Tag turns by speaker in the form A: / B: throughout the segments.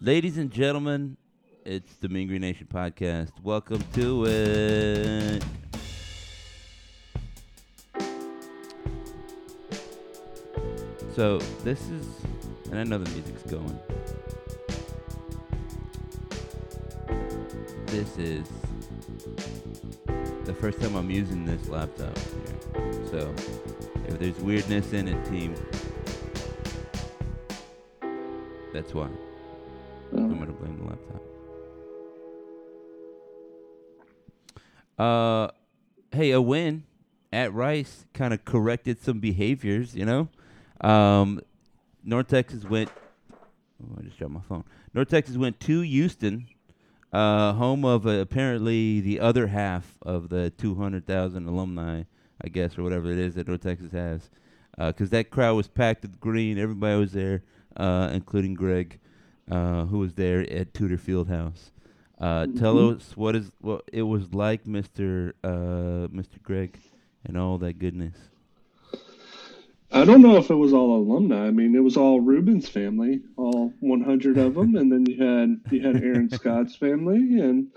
A: Ladies and gentlemen, it's the Mean Green Nation podcast. Welcome to it. So this is, and I know the music's going. This is the first time I'm using this laptop here. So if there's weirdness in it, team, that's why. Blame the laptop. Uh, hey, a win at Rice kind of corrected some behaviors. You know, um, North Texas went. Oh, I just dropped my phone. North Texas went to Houston, uh, home of uh, apparently the other half of the 200,000 alumni, I guess, or whatever it is that North Texas has, because that crowd was packed with green. Everybody was there, uh, including Greg uh, who was there at Tudor Fieldhouse. Uh, Tell
B: Mhm.
A: us what is what it was like, Mister uh, Mister Greg, and all that goodness.
B: I don't know if it was all alumni. I mean, it was all Rubin's family, all 100 of them, and then you had you had Aaron Scott's family, and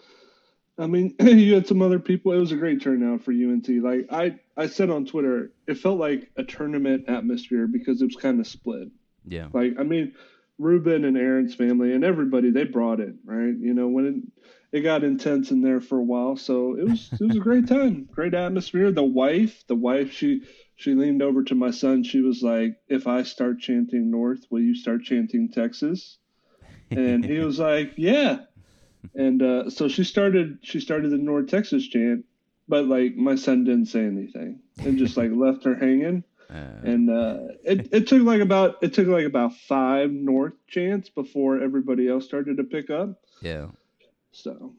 B: I mean, you had some other people. It was a great turnout for UNT. Like I, I said on Twitter, it felt like a tournament atmosphere because it was kind of split.
A: Yeah,
B: Like I mean, Rubin and Aaron's family and everybody they brought it, right? You know, when it, it got intense in there for a while, so it was it was a great time, great atmosphere. The wife, the wife, she she leaned over to my son. She was like, "If I start chanting North, will you start chanting Texas?" And he was like, "Yeah." And uh, so she started she started the North Texas chant, but like my son didn't say anything and just like left her hanging and uh, it, it took like about it took like about five north chants before everybody else started to pick up
A: yeah,
B: so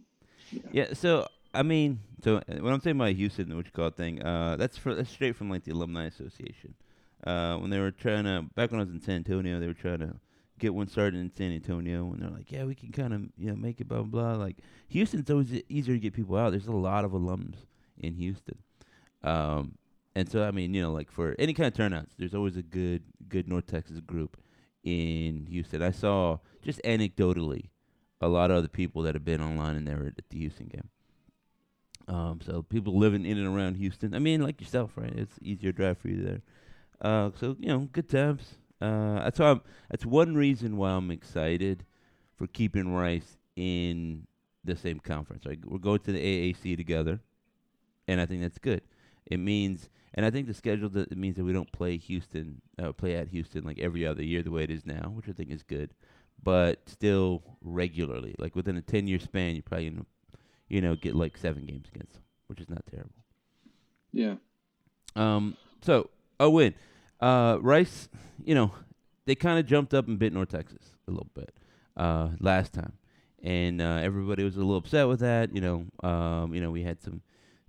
A: yeah. So I mean, so when I'm saying about Houston, what you call it thing, uh, that's for that's straight from like the alumni association. Uh, when they were trying to back when I was in San Antonio, they were trying to get one started in San Antonio, and they're like, yeah, we can kind of you know make it blah blah blah. Like Houston's always easier to get people out. There's a lot of alums in Houston. Um, and so I mean, you know, like for any kind of turnouts, there's always a good good North Texas group in Houston. I saw just anecdotally a lot of other people that have been online and they were at the Houston game. Um, so people living in and around Houston. I mean, like yourself, right? It's easier drive for you there. Uh, so you know, good times. Uh, that's why I'm, that's one reason why I'm excited for keeping Rice in the same conference. Like we're going to the AAC together, and I think that's good. It means, and I think the schedule that it means that we don't play Houston, uh, play at Houston like every other year the way it is now, which I think is good. But still regularly, like within a ten year span, you're probably gonna, you know, get like seven games against them, which is not terrible.
B: yeah
A: Um, so a win. Uh, Rice, you know, they kind of jumped up and bit North Texas a little bit uh, last time, and uh, everybody was a little upset with that. You know, um, you know, we had some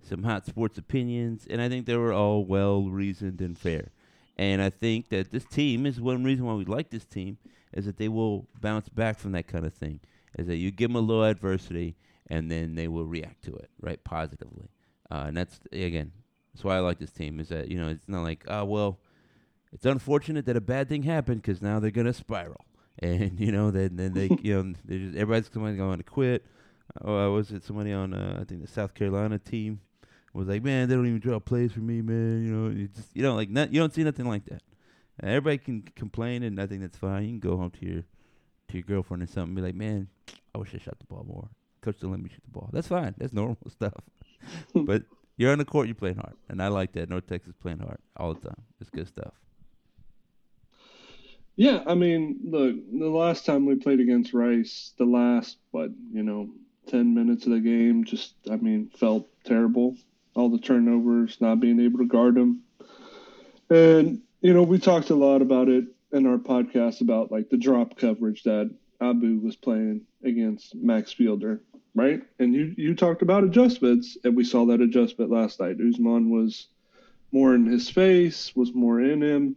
A: some hot sports opinions, and I think they were all well reasoned and fair. And I think that this team is one reason why we like this team is that they will bounce back from that kind of thing. Is that you give them a little adversity, and then they will react to it right positively. Uh, and that's again, that's why I like this team. Is that you know it's not like oh well, it's unfortunate that a bad thing happened because now they're gonna spiral, and you know then then they you know just everybody's going to quit. Oh, uh, was it somebody on uh, I think the South Carolina team was like, man, they don't even draw plays for me, man. You know, you just you know like not, you don't see nothing like that. Uh, everybody can complain, and I think that's fine. You can go home to your to your girlfriend or something, and be like, man, I wish I shot the ball more. Coach didn't let me shoot the ball. That's fine. That's normal stuff. but you're on the court, you're playing hard, and I like that. North Texas playing hard all the time. It's good stuff.
B: yeah i mean look the last time we played against rice the last what you know 10 minutes of the game just i mean felt terrible all the turnovers not being able to guard them and you know we talked a lot about it in our podcast about like the drop coverage that abou was playing against max fiedler right? And you you talked about adjustments, and we saw that adjustment last night. Ousmane was more in his face, was more in him,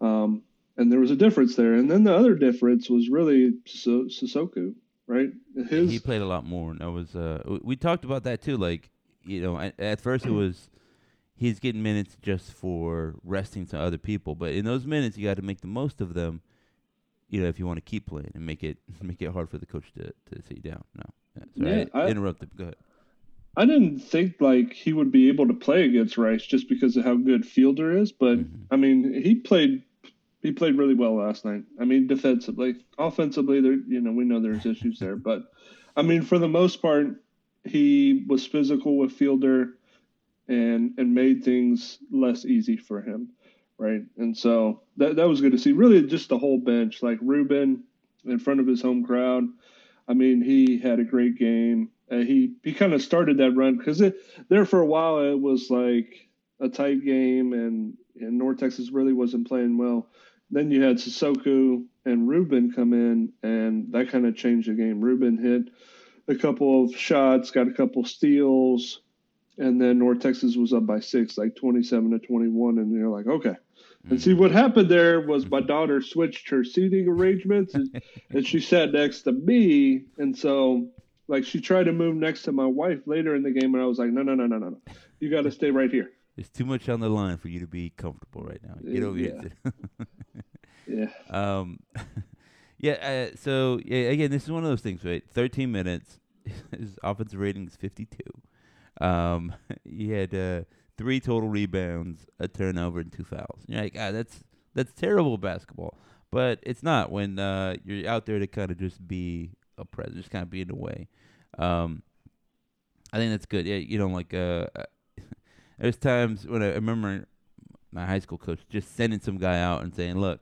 B: um, and there was a difference there. And then the other difference was really Sis- Sissoko, right? His
A: he played a lot more. And that was uh, we talked about that too. Like you know, at, at first it was he's getting minutes just for resting to other people, but in those minutes you got to make the most of them. you know, if you want to keep playing and make it make it hard for the coach to to sit you down. No, yeah,
B: Yeah,
A: sorry, I,
B: I-
A: interrupted. Go ahead.
B: I didn't think like he would be able to play against Rice just because of how good Fiedler is, but
A: Mhm.
B: I mean he played he played really well last night. I mean defensively, offensively, there you know we know there's issues there, but I mean for the most part he was physical with Fiedler and and made things less easy for him, right? And so that that was good to see. Really, just the whole bench, like Rubin in front of his home crowd. I mean, he had a great game. Uh, he he kind of started that run because there for a while it was like a tight game and and North Texas really wasn't playing well. Then you had Sissoko and Rubin come in and that kind of changed the game. Rubin hit a couple of shots, got a couple steals, and then North Texas was up by six, like twenty seven to twenty one, and you're like, okay. And see what happened there was my daughter switched her seating arrangements and, and she sat next to me and so like she tried to move next to my wife later in the game and I was like, No no no no no no. You gotta stay right here.
A: There's too much on the line for you to be comfortable right now. Get over here.
B: Yeah.
A: Um, yeah. Uh, so yeah, again, this is one of those things, right? 13 minutes. His offensive rating is 52. Um, he had uh, three total rebounds, a turnover, and two fouls. You're like, ah, that's that's terrible basketball. But it's not when uh, you're out there to kind of just be a presence, just kind of be in the way. Um, I think that's good. Yeah, you know, like uh, there's times when I remember my high school coach just sending some guy out and saying, "Look,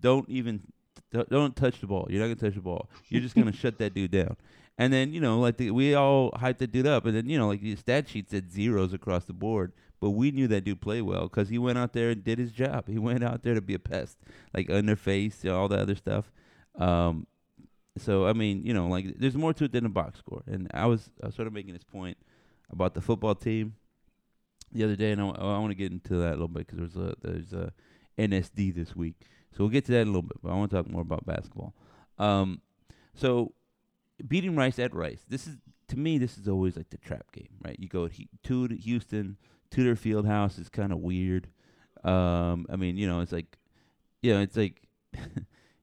A: don't even don't- don't touch the ball. You're not gonna touch the ball. You're just gonna shut that dude down." And then you know, like the, we all hyped that dude up, and then you know, like the stat sheet said zeros across the board, but we knew that dude played well because he went out there and did his job. He went out there to be a pest, like under face, you know, all the other stuff. Um, so I mean, you know, like there's more to it than a box score. And I was, I was sort of making this point about the football team the other day, and I, want to get into that a little bit because there's a there's a NSD this week, so we'll get to that in a little bit. But I want to talk more about basketball. Um, so beating Rice at Rice, this is to me, this is always like the trap game, right? You go to Houston, Tudor their field house is kind of weird. Um, I mean, you know, it's like, you know, it's like.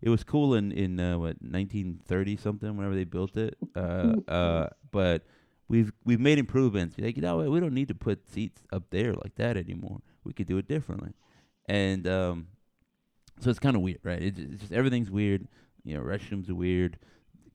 A: it was cool in in uh, what 1930 something whenever they built it. Uh, uh, but we've we've made improvements. Like you know, we don't need to put seats up there like that anymore. We could do it differently, and um, so it's kind of weird, right? It's, it's just everything's weird. You know, restrooms are weird,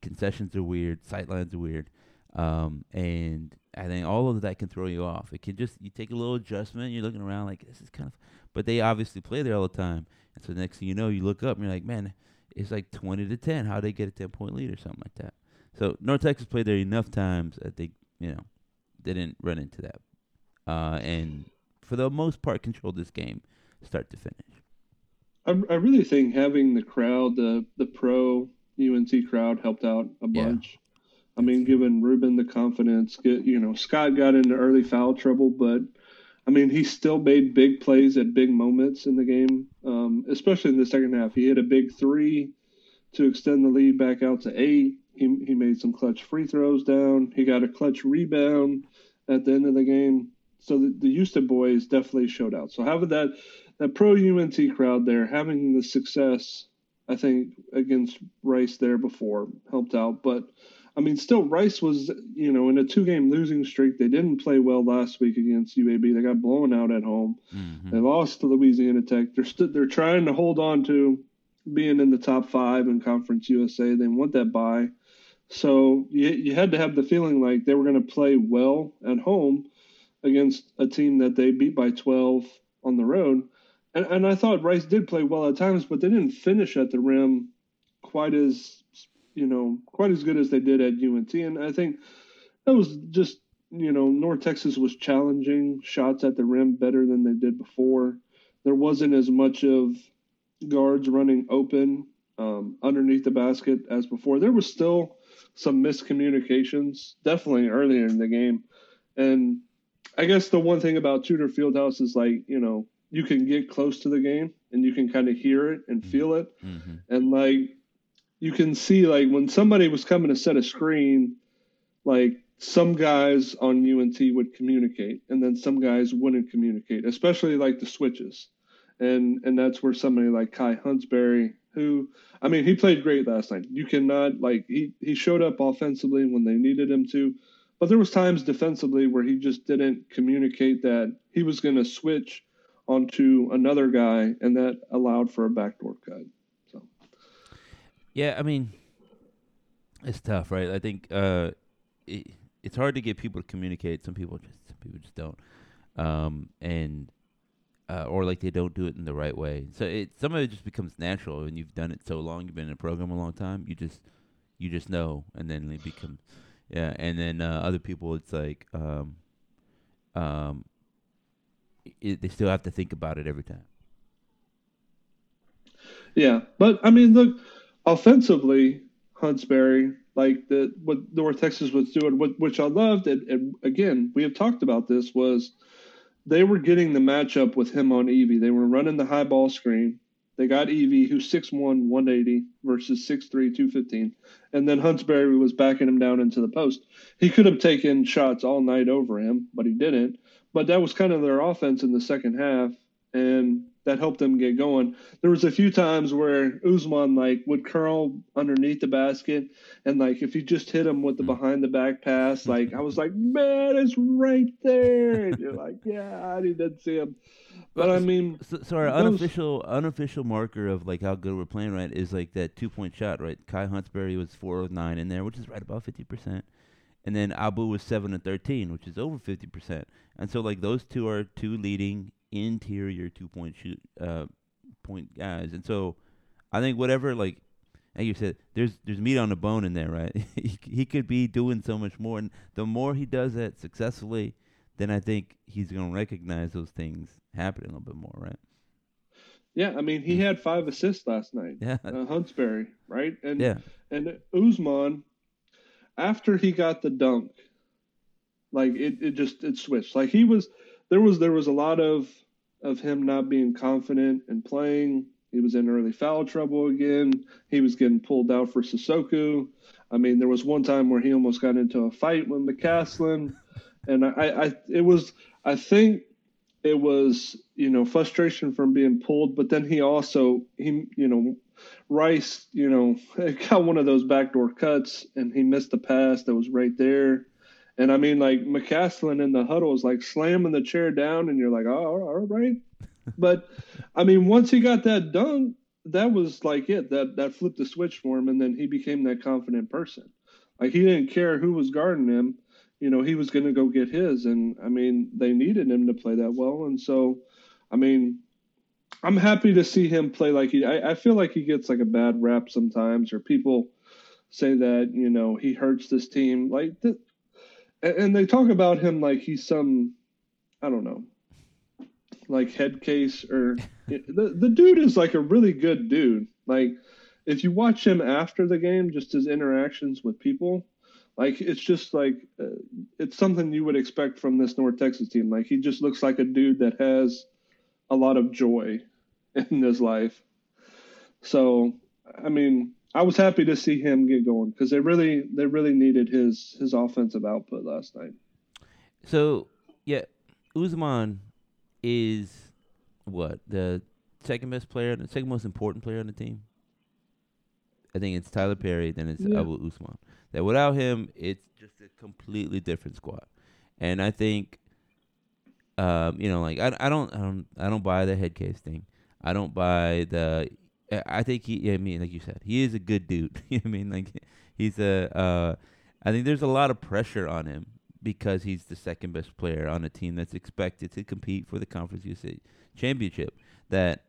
A: concessions are weird, sightlines are weird, um, and I think all of that can throw you off. It can just you take a little adjustment. You're looking around like this is kind of, but they obviously play there all the time, and so next thing you know, you look up and you're like, man, it's like 20 to 10. How they get a 10 point lead or something like that. So North Texas played there enough times that they, you know, they didn't run into that, uh, and for the most part, controlled this game start to finish.
B: I, I really think having the crowd, the the pro UNC crowd, helped out a
A: Yeah.
B: bunch. I mean, giving Rubin the confidence. Get you know, Scott got into early foul trouble, but I mean, he still made big plays at big moments in the game, um, especially in the second half. He hit a big three to extend the lead back out to eight. He he made some clutch free throws down. He got a clutch rebound at the end of the game. So the, the Houston boys definitely showed out. So having that that pro UNT crowd there, having the success, I think against Rice there before helped out. But I mean, still Rice was you know in a two game losing streak. They didn't play well last week against UAB. They got blown out at home.
A: Mm-hmm.
B: They lost to Louisiana Tech. They're st- they're trying to hold on to being in the top five in Conference USA. They want that bye. So you, you had to have the feeling like they were going to play well at home against a team that they beat by 12 on the road. And, and I thought Rice did play well at times, but they didn't finish at the rim quite as you know quite as good as they did at UNT. And I think that was just you know North Texas was challenging shots at the rim better than they did before. There wasn't as much of guards running open um, underneath the basket as before. There was still some miscommunications, definitely earlier in the game. And I guess the one thing about Tudor Fieldhouse is like, you know, you can get close to the game and you can kind of hear it and feel it.
A: Mm-hmm.
B: And like, you can see like when somebody was coming to set a screen, like some guys on UNT would communicate and then some guys wouldn't communicate, especially like the switches. And and that's where somebody like Kai Huntsberry who I mean, he played great last night. You cannot like he he showed up offensively when they needed him to, but there was times defensively where he just didn't communicate that he was going to switch onto another guy, and that allowed for a backdoor cut. So,
A: yeah, I mean, it's tough, right? I think uh, it, it's hard to get people to communicate. Some people just some people just don't, um, and uh, or like they don't do it in the right way. So it some of it just becomes natural, and you've done it so long, you've been in a program a long time. You just you just know, and then it becomes yeah. And then uh, other people, it's like um, um, it, they still have to think about it every time.
B: Yeah, but I mean, look, offensively, Huntsberry, like the what North Texas was doing, what, which I loved, and, and again, we have talked about this was they were getting the matchup with him on Evee. They were running the high ball screen. They got Evee, who's 6'1, 180 versus 6'3, 215. And then Huntsberry was backing him down into the post. He could have taken shots all night over him, but he didn't. But that was kind of their offense in the second half. And that helped them get going. There was a few times where Ousmane like would curl underneath the basket, and like if you just hit him with the hmm. behind the back pass, like I was like, man, it's right there. And you're like, yeah, I didn't see him. But I mean,
A: so, so our those, unofficial unofficial marker of like how good we're playing right is like that two point shot, right? Kai Huntsberry was four of nine in there, which is right about fifty percent. And then Abou was seven and thirteen, which is over fifty percent. And so like those two are two leading interior two point shoot uh, point guys, and so I think whatever like like you said, there's there's meat on the bone in there, right? he he could be doing so much more, and the more he does that successfully, then I think he's gonna recognize those things happening a little bit more, right?
B: Yeah, I mean he had five assists last night.
A: Yeah,
B: uh, Huntsberry, right? And
A: yeah,
B: and Ousmane, after he got the dunk, like it, it just it switched. Like he was there was there was a lot of of him not being confident and playing. He was in early foul trouble again. He was getting pulled out for Sissoko. I mean, there was one time where he almost got into a fight with McCasland, and I, I it was I think it was you know frustration from being pulled, but then he also he you know Rice you know got one of those backdoor cuts and he missed the pass that was right there. And I mean, like McCasland in the huddle is like slamming the chair down, and you're like, oh, all right. But I mean, once he got that done, that was like it. That that flipped the switch for him, and then he became that confident person. Like he didn't care who was guarding him. You know, he was going to go get his, and I mean, they needed him to play that well, and so, I mean, I'm happy to see him play like he. I, I feel like he gets like a bad rap sometimes, or people say that you know he hurts this team. Like th- and they talk about him like he's some I don't know, like head case or the the dude is like a really good dude. Like if you watch him after the game, just his interactions with people, like it's just like uh, it's something you would expect from this North Texas team. Like he just looks like a dude that has a lot of joy in his life. So I mean, I was happy to see him get going because they really they really needed his his offensive output last night.
A: So yeah, Ousmane is what the second best player, the second most important player on the team. I think it's Tylor Perry, then it's yeah. Abou Ousmane. That without him, it's just a completely different squad. And I think, um, you know, like I, I don't, I don't, I don't buy the head case thing. I don't buy the I think he. I mean, like you said, he is a good dude. I mean? Like he's a. Uh, I think there's a lot of pressure on him because he's the second best player on a team that's expected to compete for the Conference USA championship. That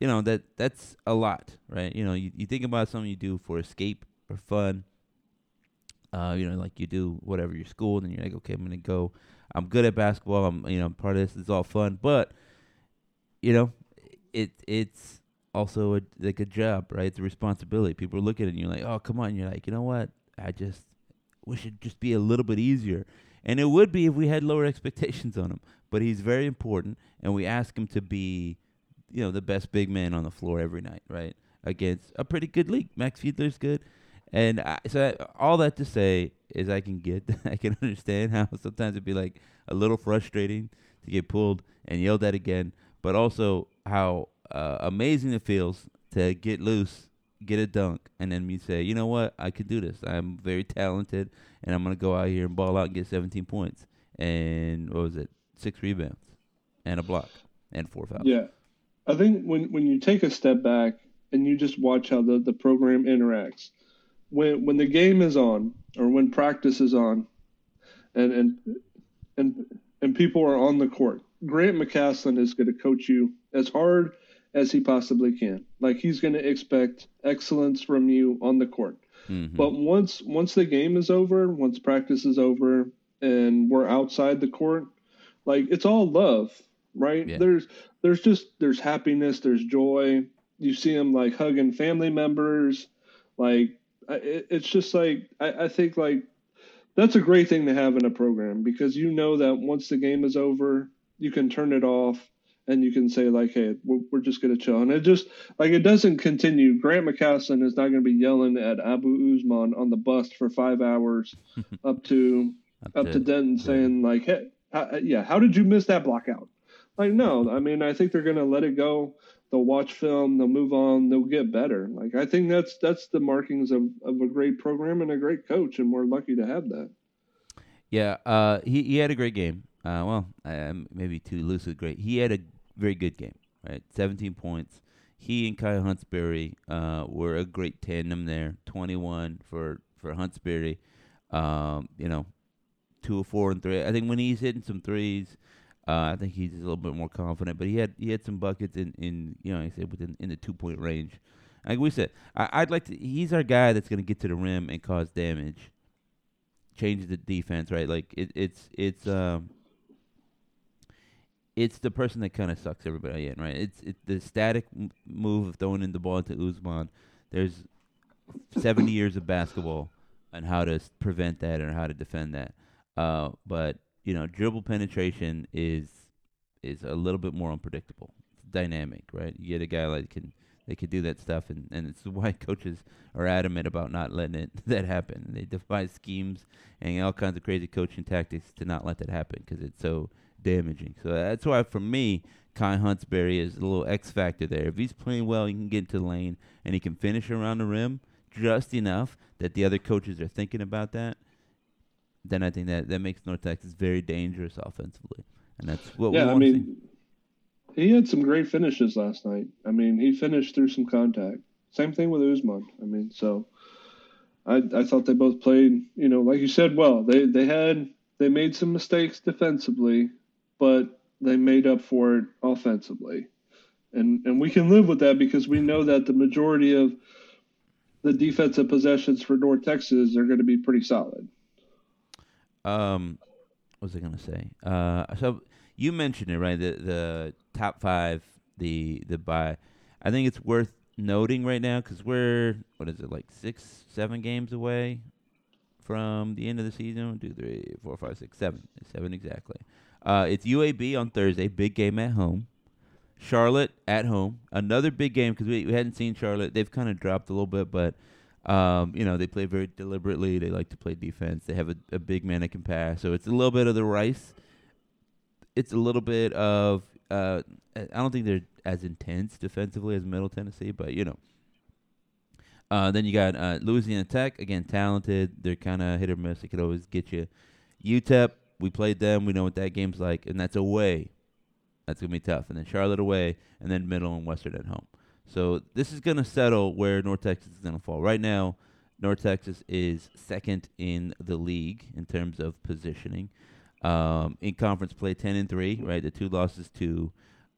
A: you know that that's a lot, right? You know, you, you think about something you do for escape or fun. Uh, you know, like you do whatever your school, and you're like, okay, I'm gonna go. I'm good at basketball. I'm you know part of this is all fun, but you know, it it's also a, like a job, right? It's a responsibility. People look at it and you're like, oh, come on. You're like, you know what? I just wish it'd just be a little bit easier. And it would be if we had lower expectations on him. But he's very important, and we ask him to be, you know, the best big man on the floor every night, right? Against a pretty good league. Max Fiedler's good. And I, so I, all that to say is I can get, I can understand how sometimes it'd be like a little frustrating to get pulled and yelled at again, but also how uh, amazing it feels to get loose, get a dunk, and then you say, you know what, I can do this. I'm very talented, and I'm gonna go out here and ball out and get 17 points and what was it, six rebounds and a block and four fouls.
B: Yeah, I think when when you take a step back and you just watch how the, the program interacts, when when the game is on or when practice is on, and and and and people are on the court, Grant McCasland is going to coach you as hard as he possibly can. Like he's going to expect excellence from you on the court. Mm-hmm. But once once the game is over, once practice is over, and we're outside the court, like it's all love, right? Yeah. There's there's just there's happiness, there's joy. You see them like hugging family members, like it, it's just like I, I think like that's a great thing to have in a program because you know that once the game is over, you can turn it off and you can say like, "Hey, we're, we're just gonna chill." And it just like it doesn't continue. Grant McCasland is not gonna be yelling at Abou Ousmane on the bus for five hours up to up, to, to Denton yeah. saying like, "Hey, how, yeah, how did you miss that block out?" Like, no, I mean, I think they're gonna let it go. They'll watch film. They'll move on. They'll get better. Like, I think that's that's the markings of of a great program and a great coach, and we're lucky to have that.
A: Yeah, uh, he he had a great game. Uh, well, uh, maybe too lucid great. He had a very good game. Right, seventeen points. He and Kai Huntsberry uh, were a great tandem there. Twenty-one for for Huntsberry. Um, you know, two or four and three. I think when he's hitting some threes, uh, I think he's a little bit more confident. But he had he had some buckets in, in you know I said within in the two point range. Like we said, I, would like to. He's our guy that's going to get to the rim and cause damage, change the defense. Right, like it, it's it's um. It's the person that kind of sucks everybody in, right? It's it's the static m- move of throwing in the ball to Ousmane. There's 70 years of basketball on how to prevent that and how to defend that. Uh, but you know, dribble penetration is is a little bit more unpredictable. It's dynamic, right? You get a guy like can they could do that stuff, and and it's why coaches are adamant about not letting it that happen. They devise schemes and all kinds of crazy coaching tactics to not let that happen because it's so damaging. So that's why for me, Kai Huntsberry is a little X factor there. If he's playing well, he can get into the lane and he can finish around the rim just enough that the other coaches are thinking about that then I think that that makes North Texas very dangerous offensively, and that's what yeah, we want I mean,
B: he had some great finishes last night. I mean, he finished through some contact. Same thing with Ousmane. I mean, so I I thought they both played, you know, like you said, well. They they had they made some mistakes defensively, but they made up for it offensively. And and we can live with that because we know that the majority of the defensive possessions for North Texas are going to be pretty solid.
A: Um, what was I gonna say? Uh, so you mentioned it right? The the top five, the the bye. I think it's worth noting right now because we're what is it like six, seven games away from the end of the season. Two, three, four, five, six, seven, seven exactly. Uh, it's UAB on Thursday, big game at home. Charlotte at home, another big game because we, we hadn't seen Charlotte. They've kind of dropped a little bit, but um, you know, they play very deliberately. They like to play defense. They have a, a big man that can pass. So it's a little bit of the Rice. It's a little bit of. Uh, I don't think they're as intense defensively as Middle Tennessee, but you know. Uh, then you got uh, Louisiana Tech again, talented. They're kind of hit or miss. They could always get you. UTEP, we played them. We know what that game's like, and that's away. That's gonna be tough. And then Charlotte away, and then Middle and Western at home. So this is to settle where North Texas is to fall. Right now, North Texas is second in the league in terms of positioning. Um, in conference play, ten and three. Right, the two losses to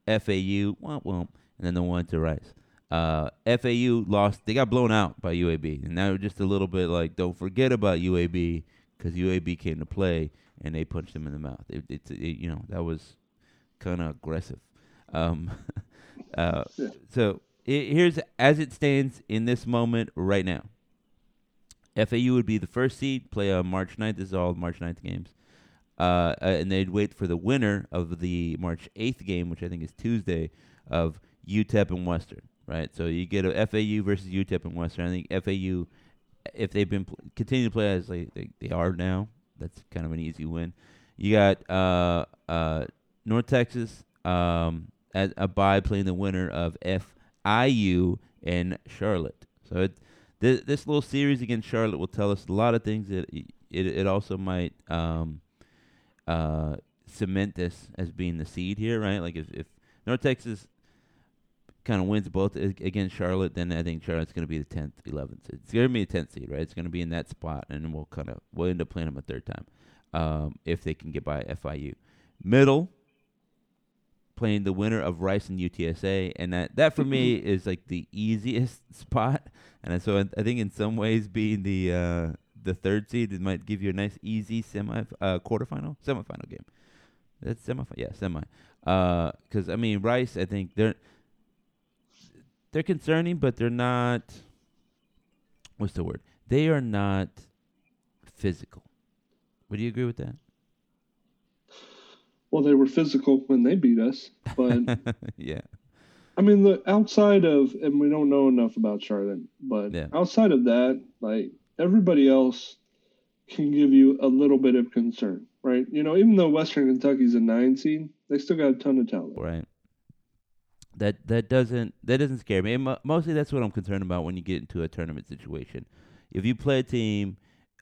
A: FAU, womp womp, and then the one to Rice. Uh, FAU lost. They got blown out by UAB, and now just a little bit like don't forget about UAB because UAB came to play and they punched them in the mouth. It, it, it you know that was kind of aggressive. Um, uh, so it, here's as it stands in this moment right now. FAU would be the first seed, play on March 9th. This is all March 9th games. Uh, uh, and they'd wait for the winner of the March 8th game, which I think is Tuesday, of UTEP and Western, right? So you get a FAU versus UTEP and Western. I think FAU, if they've been pl- continue to play as they, they, they are now, that's kind of an easy win. You got uh, uh, North Texas um, as a bye playing the winner of FIU and Charlotte. So it, this, this little series against Charlotte will tell us a lot of things. It it, it also might um, uh, cement this as being the seed here, right? Like if, if North Texas kind of wins both against Charlotte, then I think Charlotte's going to be the tenth, eleventh. It's going to be a tenth seed, right? It's going to be in that spot, and we'll kind of we'll end up playing them a third time um, if they can get by FIU. Middle playing the winner of Rice and UTSA, and that that for me is like the easiest spot. And so I, I think in some ways being the uh, the third seed, it might give you a nice easy semi uh, quarterfinal semifinal game. That's semi, yeah, semi. Because uh, I mean Rice, I think they're they're concerning, but they're not. What's the word? They are not physical. Would you agree with that?
B: Well, they were physical when they beat us, but
A: yeah.
B: I mean, the outside of, and we don't know enough about Charlotte, but yeah. outside of that, like everybody else can give you a little bit of concern, right? You know, even though Western Kentucky's a nine seed, they still got a ton of talent.
A: Right. That that doesn't that doesn't scare me. And mostly that's what I'm concerned about when you get into a tournament situation. If you play a team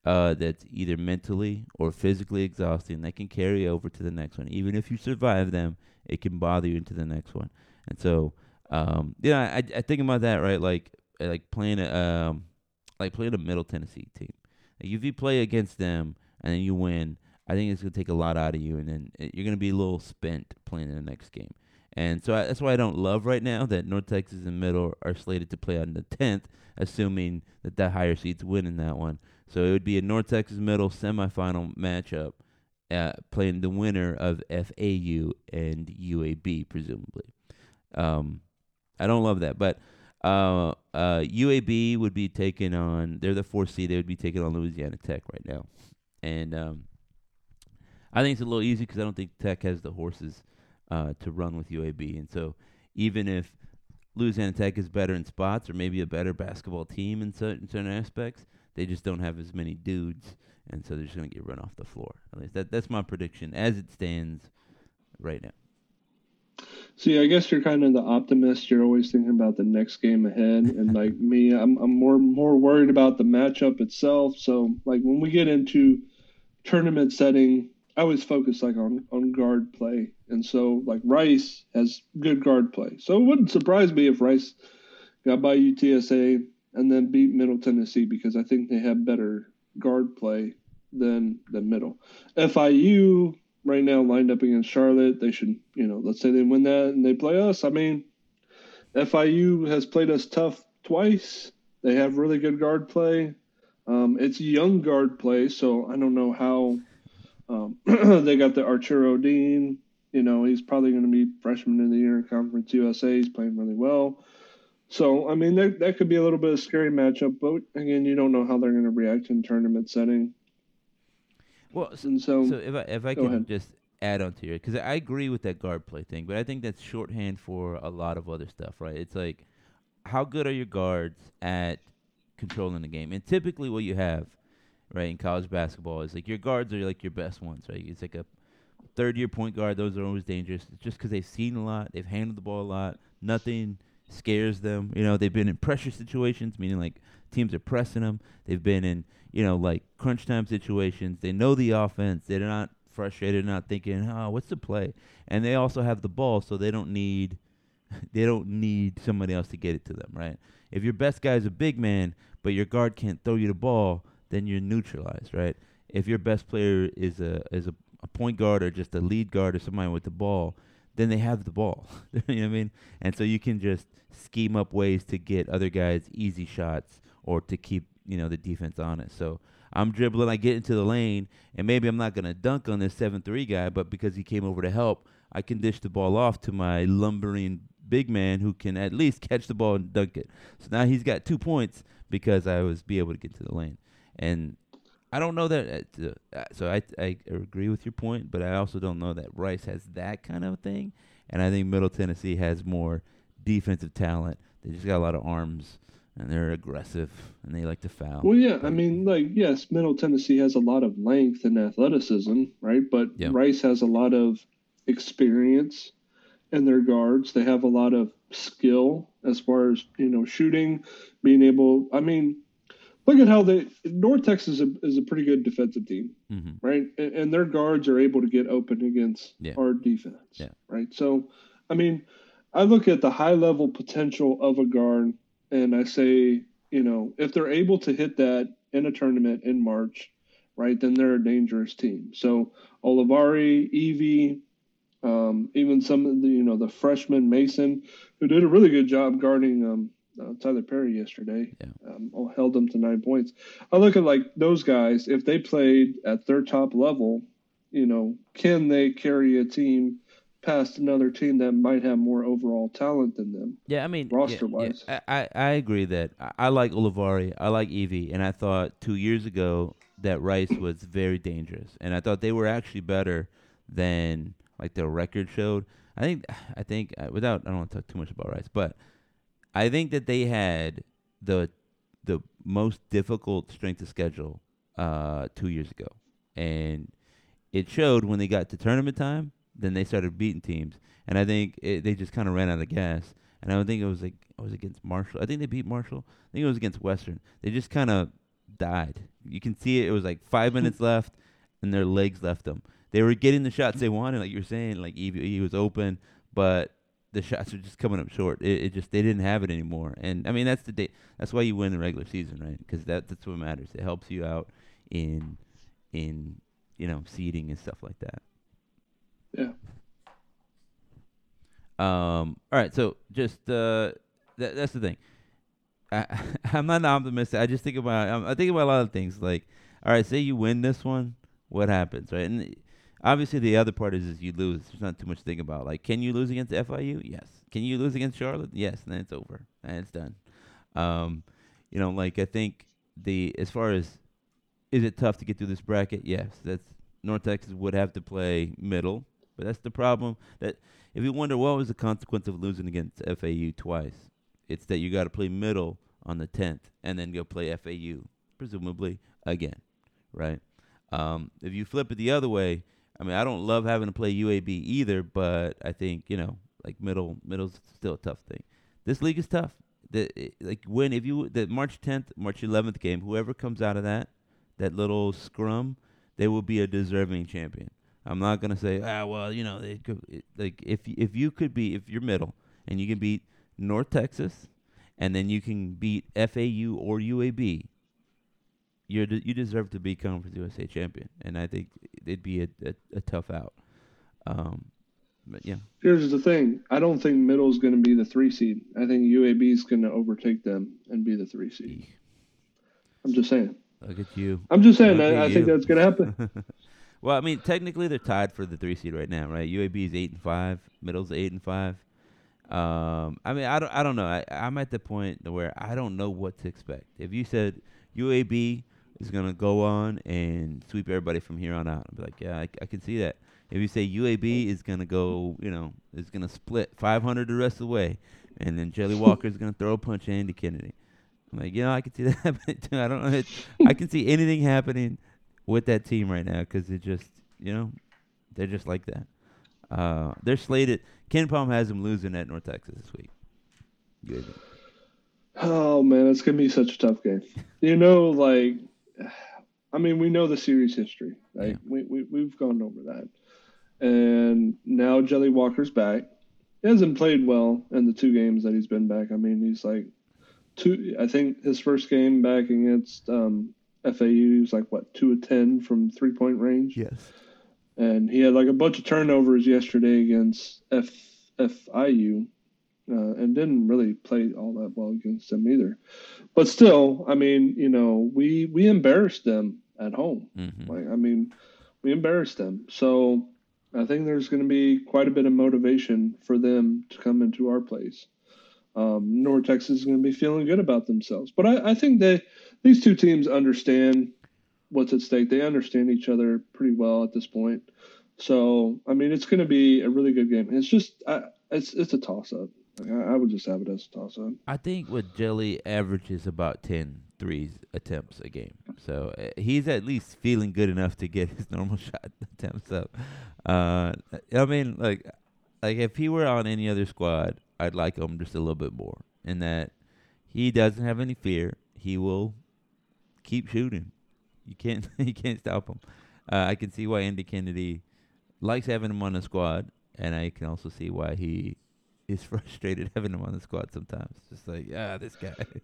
A: uh, that's either mentally or physically exhausting that can carry over to the next one. Even if you survive them, it can bother you into the next one. And so, um, yeah, I, I think about that right, like like playing a um, like playing a Middle Tennessee team. Like if you play against them and then you win, I think it's gonna take a lot out of you, and then you're gonna be a little spent playing in the next game. And so I, that's why I don't love right now that North Texas and Middle are slated to play on the 10th, assuming that that higher seeds win in that one. So it would be a North Texas Middle semifinal matchup, uh, playing the winner of FAU and UAB, presumably. Um, I don't love that, but uh, uh, UAB would be taking on. They're the fourth seed. They would be taking on Louisiana Tech right now, and um, I think it's a little easy because I don't think Tech has the horses uh, to run with UAB, and so even if Louisiana Tech is better in spots or maybe a better basketball team in certain, certain aspects, they just don't have as many dudes, and so they're just going to get run off the floor. At least that that's my prediction as it stands right now.
B: See, I guess you're kind of the optimist. You're always thinking about the next game ahead, and like me, I'm I'm more more worried about the matchup itself. So like when we get into tournament setting, I always focus like on on guard play, and so like Rice has good guard play. So it wouldn't surprise me if Rice got by UTSA and then beat Middle Tennessee because I think they have better guard play than than Middle. FIU right now lined up against Charlotte. They should, you know, let's say they win that and they play us. I mean, FIU has played us tough twice. They have really good guard play. Um, it's young guard play, so I don't know how um, they got the Arturo Dean. You know, he's probably going to be freshman of the year in Conference USA. He's playing really well. So, I mean, that, that could be a little bit of a scary matchup, but again, you don't know how they're going to react in tournament setting.
A: Well, so, so, so if I if I can ahead. just add on to it, because I agree with that guard play thing, but I think that's shorthand for a lot of other stuff, right? It's like, how good are your guards at controlling the game? And typically, what you have, right, in college basketball is like your guards are like your best ones, right? It's like a third year point guard; those are always dangerous, just because they've seen a lot, they've handled the ball a lot, nothing scares them. You know, they've been in pressure situations, meaning like teams are pressing them. They've been in, you know, like crunch time situations. They know the offense. They're not frustrated, not thinking, "Oh, what's the play?" And they also have the ball, so they don't need they don't need somebody else to get it to them, right? If your best guy is a big man, but your guard can't throw you the ball, then you're neutralized, right? If your best player is a is a, a point guard or just a lead guard or somebody with the ball, then they have the ball. you know what I mean? And so you can just scheme up ways to get other guys easy shots or to keep, you know, the defense honest. So I'm dribbling, I get into the lane, and maybe I'm not gonna dunk on this seven three guy, but because he came over to help, I can dish the ball off to my lumbering big man who can at least catch the ball and dunk it. So now he's got two points because I was be able to get to the lane. And I don't know that. Uh, uh, so I I agree with your point, but I also don't know that Rice has that kind of thing, and I think Middle Tennessee has more defensive talent. They just got a lot of arms, and they're aggressive, and they like to foul.
B: Well, yeah, I mean, like yes, Middle Tennessee has a lot of length and athleticism, right? But yep. Rice has a lot of experience in their guards. They have a lot of skill as far as you know shooting, being able. I mean, look at how they North Texas is a, is a pretty good defensive team,
A: Mm-hmm.
B: right? And, and their guards are able to get open against
A: Yeah.
B: our defense,
A: Yeah.
B: right? So, I mean, I look at the high level potential of a guard, and I say, you know, if they're able to hit that in a tournament in March, right, then they're a dangerous team. So Olivari, Evee, um, even some of the you know the freshman Mason, who did a really good job guarding um, uh, Tylor Perry yesterday,
A: Yeah.
B: um, oh, held them to nine points. I look at like those guys if they played at their top level, you know, can they carry a team past another team that might have more overall talent than them?
A: Yeah, I mean,
B: Roster-wise.
A: yeah, I, I I agree that I, I like Olivari, I like Evee, and I thought two years ago that Rice was very dangerous, and I thought they were actually better than like their record showed. I think I think uh, without I don't want to talk too much about Rice, but I think that they had the the most difficult strength of schedule uh, two years ago, and it showed when they got to tournament time. Then they started beating teams, and I think it, they just kind of ran out of gas. And I don't think it was like it was against Marshall. I think they beat Marshall. I think it was against Western. They just kind of died. You can see it. It was like five minutes left, and their legs left them. They were getting the shots they wanted, like you were saying. Like he, he was open, but the shots were just coming up short. It, it just they didn't have it anymore. And I mean that's the day. That's why you win the regular season, right? Because that that's what matters. It helps you out in in you know seeding and stuff like that.
B: Yeah.
A: Um. All right. So just uh, that that's the thing. I I'm not an optimist. I just think about I'm, I think about a lot of things. Like, all right, say you win this one, what happens, right? And obviously the other part is is you lose. There's not too much to think about. Like, can you lose against FIU? Yes. Can you lose against Charlotte? Yes. And then it's over. And it's done. Um, you know, like I think the as far as is it tough to get through this bracket? Yes. That's North Texas would have to play middle, but that's the problem. That if you wonder what was the consequence of losing against FAU twice, it's that you got to play middle on the 10th and then go play FAU, presumably again, right? Um, if you flip it the other way, I mean, I don't love having to play UAB either, but I think you know, like middle, middle's still a tough thing. This league is tough. The it- like when if you the March 10th, March 11th game, whoever comes out of that, that little scrum, they will be a deserving champion. I'm not gonna say, ah, well, you know, they could, it, like if if you could be if you're middle and you can beat North Texas, and then you can beat FAU or UAB, you're you deserve to be Conference USA champion, and I think it'd be a a, a tough out. Um, but yeah,
B: Here's the thing. I don't think middle's going to be the three seed. I think UAB is going to overtake them and be the three seed. I'm just saying.
A: look at you.
B: I'm just saying. I, I think that's going to happen.
A: well, I mean, technically they're tied for the three seed right now, right? UAB is eight and five, middle's eight and five. Um, I mean, I don't, I don't know. I, I'm at the point where I don't know what to expect. If you said UAB is gonna go on and sweep everybody from here on out, I'd be like, yeah, I, I can see that. If you say UAB is gonna go, you know, is gonna split 500 the rest of the way, and then Jelly Walker is gonna throw a punch at Andy Kennedy, I'm like, you know, I can see that happening too. I don't know. It, I can see anything happening with that team right now because it just, you know, they're just like that. Uh, they're slated. KenPom has them losing at North Texas this week. Good.
B: Oh man, it's going to be such a tough game. You know, like, I mean, we know the series history, right?
A: Yeah.
B: We, we we've gone over that, and now Jelly Walker's back. He hasn't played well in the two games that he's been back. I mean, he's like two. I think his first game back against um, FAU, he was like what two of ten from three point range.
A: Yes.
B: and he had like a bunch of turnovers yesterday against F FIU, uh, and didn't really play all that well against them either. But still, I mean, you know, we we embarrassed them at home.
A: Mm-hmm.
B: Like, I mean, we embarrassed them. So I think there's going to be quite a bit of motivation for them to come into our place. Um, North Texas is going to be feeling good about themselves, but I, I think that these two teams understand what's at stake. They understand each other pretty well at this point. So I mean, it's going to be a really good game. It's just I, it's it's a toss up. I, would just have it as a toss up.
A: I think with Jelly averages about 10 threes attempts a game. So uh, he's at least feeling good enough to get his normal shot attempts up. Uh, I mean, like, like if he were on any other squad, I'd like him just a little bit more. in that he doesn't have any fear. He will keep shooting. You can't you can't stop him. Uh, I can see why Andy Kennedy likes having him on the squad, and I can also see why he is frustrated having him on the squad sometimes. Just like, ah, this guy. you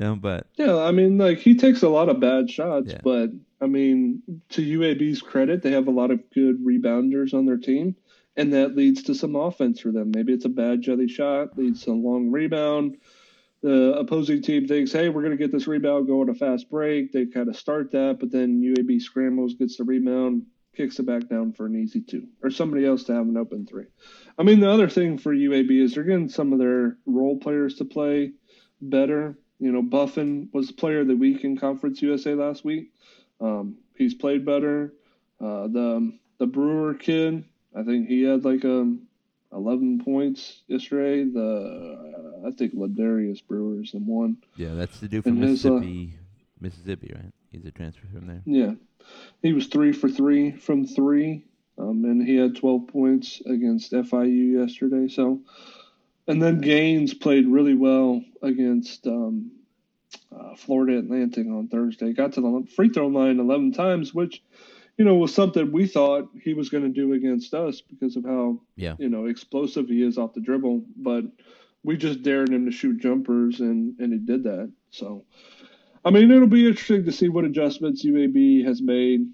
A: know, but
B: Yeah, I mean, like he takes a lot of bad shots,
A: Yeah.
B: but I mean, to UAB's credit, they have a lot of good rebounders on their team, and that leads to some offense for them. Maybe it's a bad jelly shot, leads to a long rebound. The opposing team thinks, hey, we're going to get this rebound, go on a fast break. They kind of start that, but then UAB scrambles, gets the rebound, kicks it back down for an easy two, or somebody else to have an open three. I mean, the other thing for UAB is they're getting some of their role players to play better. You know, Buffen was player of the week in Conference USA last week. Um, he's played better. Uh, the the Brewer kid, I think he had like um, 11 points yesterday. The uh, I think Ladarius Brewer is the one.
A: yeah, that's the dude from
B: And his, uh,
A: Mississippi, Mississippi, right? He's a transfer from there.
B: Yeah, he was three for three from three, um, and he had 12 points against FIU yesterday. So, and then Gaines played really well against um, uh, Florida Atlantic on Thursday. Got to the free throw line 11 times, which you know was something we thought he was going to do against us because of how
A: Yeah.
B: you know explosive he is off the dribble, but we just dared him to shoot jumpers, and and he did that. So. I mean, it'll be interesting to see what adjustments UAB has made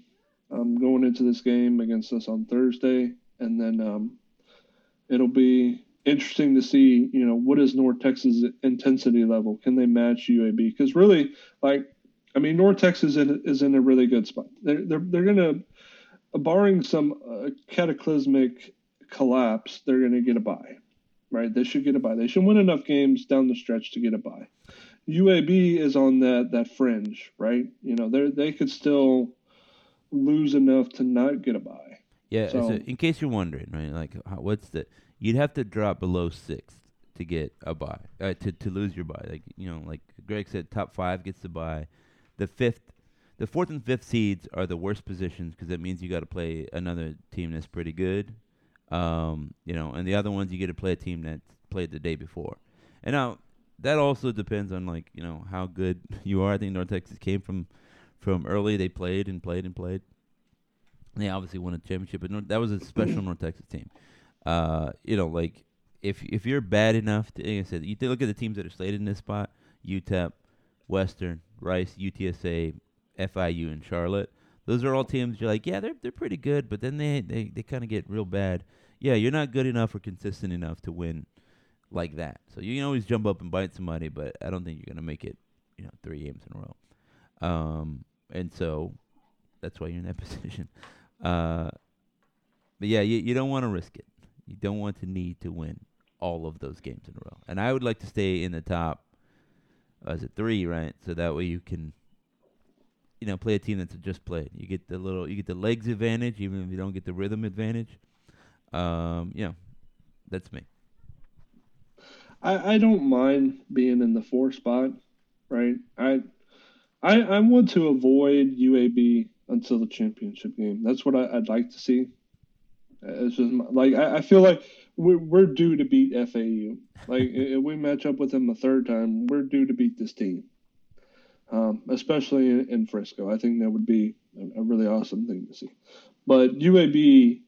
B: um, going into this game against us on Thursday, and then um, it'll be interesting to see, you know, what is North Texas' intensity level? Can they match UAB? Because really, like, I mean, North Texas is in, a really good spot. They're they're, they're gonna, barring some uh, cataclysmic collapse, they're gonna get a bye, right? They should get a bye. They should win enough games down the stretch to get a bye. UAB is on that that fringe, right? You know, they they could still lose enough to not get a buy.
A: Yeah. So,
B: So-
A: in case you're wondering, right? Like, how, what's the? You'd have to drop below sixth to get a buy, uh, to to lose your buy. Like you know, like Greg said, top five gets the buy. The fifth, the fourth and fifth seeds are the worst positions because that means you got to play another team that's pretty good. Um, you know, and the other ones you get to play a team that played the day before. And now that also depends on like you know how good you are. I think North Texas came from from early. They played and played and played. They obviously won a championship, but North, that was a special North Texas team. Uh, you know, like if if you're bad enough, to, like I said, you look at the teams that are slated in this spot: UTEP, Western, Rice, UTSA, FIU, and Charlotte. Those are all teams you're like, yeah, they're they're pretty good, but then they they, they kind of get real bad. Yeah, you're not good enough or consistent enough to win like that. So you can always jump up and bite somebody, but I don't think you're gonna make it, you know, three games in a row. Um, and so that's why you're in that position. Uh, but yeah, you you don't want to risk it. You don't want to need to win all of those games in a row. And I would like to stay in the top. Uh, is it three, right? So that way you can, you know, play a team that's just played. You get the little, you get the legs advantage, even if you don't get the rhythm advantage. Um, know, that's me.
B: I, I don't mind being in the four spot, right? I, I I want to avoid UAB until the championship game. That's what I, I'd like to see. It's just my, like I, I feel like we're we're due to beat FAU. Like if we match up with them a third time, we're due to beat this team. Um, especially in, in Frisco, I think that would be a, a really awesome thing to see. But UAB,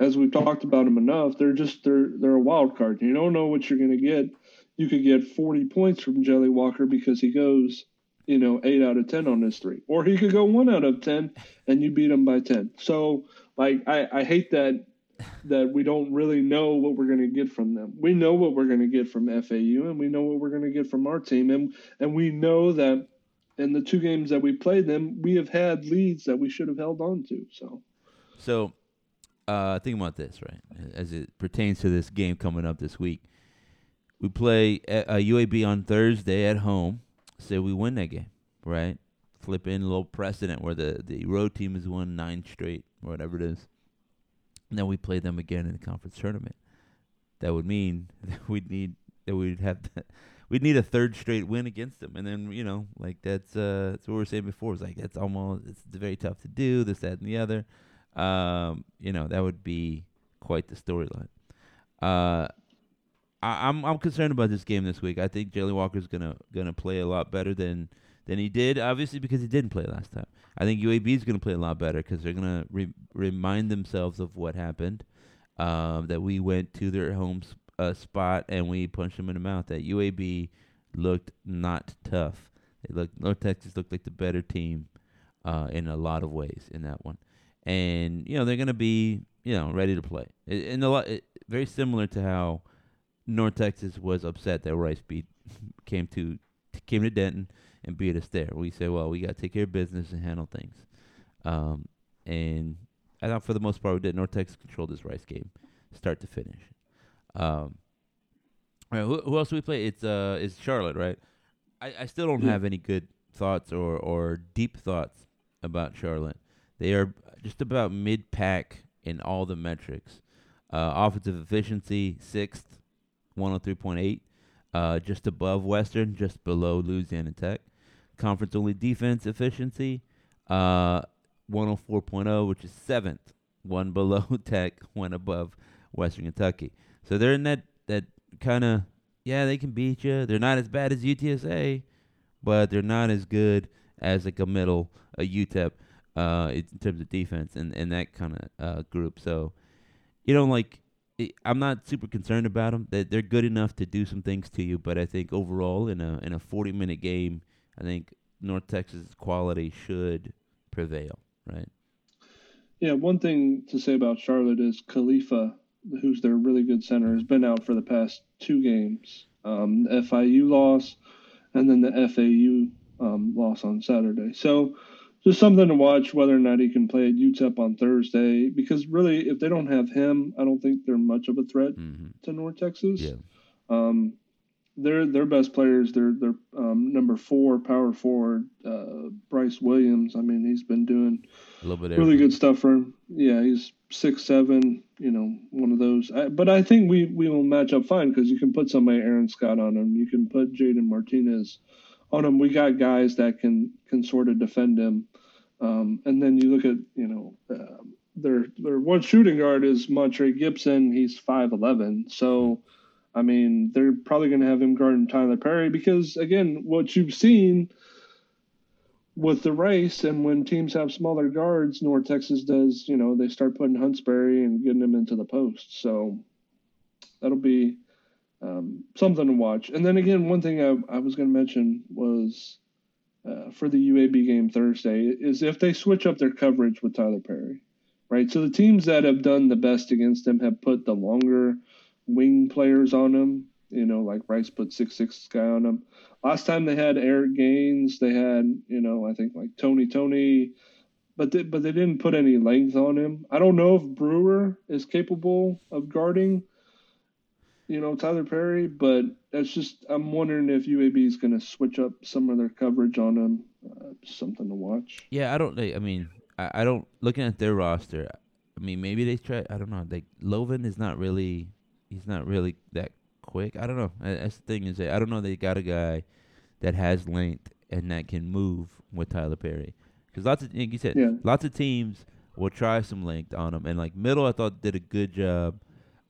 B: as we've talked about them enough, they're just they're they're a wild card. You don't know what you're going to get. You could get 40 points from Jelly Walker because he goes, you know, eight out of 10 on this three, or he could go one out of 10 and you beat him by 10. So like I, I hate that that we don't really know what we're going to get from them. We know what we're going to get from FAU, and we know what we're going to get from our team, and and we know that in the two games that we played them, we have had leads that we should have held on to. So
A: So, uh, think about this, right? As it pertains to this game coming up this week, we play a- uh, UAB on Thursday at home. Say we win that game, right? Flip in a little precedent where the the road team has won nine straight, or whatever it is. And then we play them again in the conference tournament. That would mean that we'd need that we'd have to, we'd need a third straight win against them, and then you know like that's uh that's what we were saying before. It's like that's almost it's very tough to do this that and the other. Um, you know that would be quite the storyline. Uh, I, I'm I'm concerned about this game this week. I think Jalen Walker's gonna gonna play a lot better than than he did. Obviously, because he didn't play last time. I think UAB is gonna play a lot better because they're gonna re- remind themselves of what happened. Um, that we went to their home sp- uh, spot and we punched them in the mouth. That UAB looked not tough. They looked North Texas looked like the better team uh, in a lot of ways in that one, and you know they're gonna be you know ready to play. And a lot very similar to how North Texas was upset that Rice beat came to came to Denton and beat us there. We said, well, we got to take care of business and handle things. Um, and I thought for the most part we did. North Texas controlled this Rice game, start to finish. Um, all right, who, who else do we play? It's uh, it's Charlotte, right? I, I still don't
B: Yeah.
A: have any good thoughts or or deep thoughts about Charlotte. They are just about mid pack in all the metrics. Uh, offensive efficiency sixth, one hundred three point eight, uh, just above Western, just below Louisiana Tech. Conference only defense efficiency, uh, one hundred four oh, which is seventh, one below Tech, one above Western Kentucky. So they're in that that kind of yeah they can beat you. They're not as bad as UTSA, but they're not as good as like a middle a UTEP uh, in terms of defense and and that kind of uh, group. So you know like I'm not super concerned about them. That they're good enough to do some things to you, but I think overall in a in a 40 minute game, I think North Texas quality should prevail. Right.
B: Yeah, one thing to say about Charlotte is Khalifa, who's their really good center, has been out for the past two games. Um, FIU loss, and then the FAU um, loss on Saturday. So, just something to watch whether or not he can play at UTEP on Thursday. Because really, if they don't have him, I don't think they're much of a threat
A: Mm-hmm.
B: to North Texas.
A: Yeah.
B: Um, their their best players, their their um, number four power forward, uh, Brice Williams. I mean, he's been doing
A: A little bit.
B: really good stuff for him. Yeah, he's six seven. You know, one of those. I, but I think we we will match up fine because you can put somebody Aaron Scott on him. You can put Jaden Martinez on him. We got guys that can can sort of defend him. Um, and then you look at you know uh, their their one shooting guard is Montre Gibson. He's five eleven. So. I mean, they're probably going to have him guarding Tylor Perry because, again, what you've seen with the race and when teams have smaller guards, North Texas does, you know, they start putting Huntsberry and getting him into the post. So that'll be um, something to watch. And then again, one thing I, I was going to mention was uh, for the UAB game Thursday is if they switch up their coverage with Tylor Perry, right? So the teams that have done the best against him have put the longer wing players on him. You know, like Rice put six six guy on him. Last time they had Eric Gaines, they had you know I think like Tony Tony, but they, but they didn't put any length on him. I don't know if Brewer is capable of guarding, you know Tylor Perry, but that's just I'm wondering if UAB is going to switch up some of their coverage on him. Uh, something to watch.
A: Yeah, I don't. I mean, I, I don't. Looking at their roster, I mean, maybe they try. I don't know. Like Loven is not really. He's not really that quick. I don't know. I- That's the thing is that I don't know. They got a guy that has length and that can move with Tylor Perry. Because lots of, like you said,
B: Yeah.
A: lots of teams will try some length on him. And like middle, I thought did a good job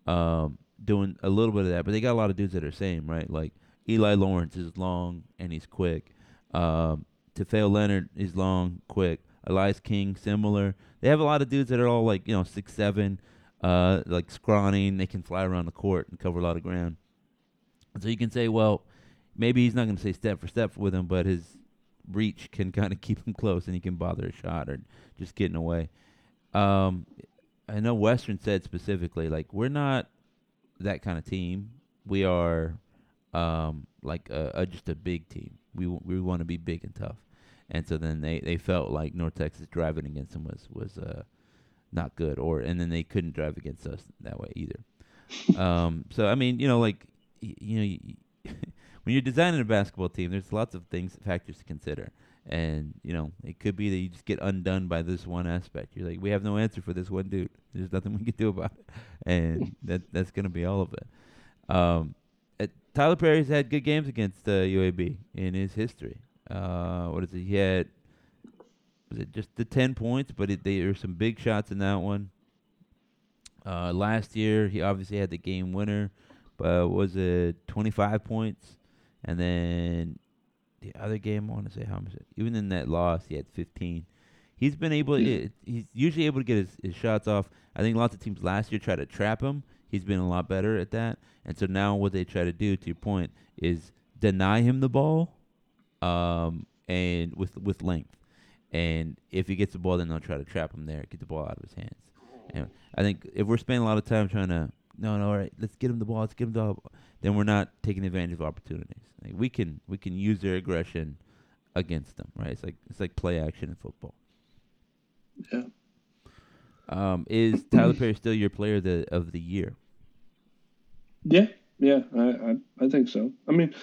A: um, doing a little bit of that. But they got a lot of dudes that are same, right? Like Eli Lawrence is long and he's quick. Um, Teafale Lenard is long, quick. Elias King, similar. They have a lot of dudes that are all like you know six seven, uh, like scrawny. And they can fly around the court and cover a lot of ground. So you can say, well, maybe he's not going to say step for step with him, but his reach can kind of keep him close, and he can bother a shot or just getting away. Um, I know Western said specifically, like we're not that kind of team. We are um, like a, a, just a big team. We w- we want to be big and tough, and so then they, they felt like North Texas driving against them was was uh, not good, or and then they couldn't drive against us that way either. um, so I mean, you know, like y- you know, y- when you're designing a basketball team, there's lots of things factors to consider, and you know, it could be that you just get undone by this one aspect. You're like, we have no answer for this one dude. There's nothing we can do about it, and that that's gonna be all of it. Um, uh, Tylor Perry's had good games against uh, UAB in his history. Uh, what is it? He had was it just the ten points, but it, there were some big shots in that one. Uh, last year, he obviously had the game winner, but was it 25 points, and then the other game I want to say how much. Even in that loss, he had 15. He's been able.
B: Yeah.
A: He's usually able to get his, his shots off. I think lots of teams last year tried to trap him. He's been a lot better at that. And so now what they try to do, to your point, is deny him the ball, um, and with with length. And if he gets the ball, then they'll try to trap him there, get the ball out of his hands. And I think if we're spending a lot of time trying to, no, no, all right, let's get him the ball, let's get him the ball, then we're not taking advantage of opportunities. Like we can we can use their aggression against them, right? It's like it's like play action in football.
B: Yeah.
A: Um, is Tylor Perry still your player of the of the year?
B: Yeah, yeah, I, I, I think so. I mean,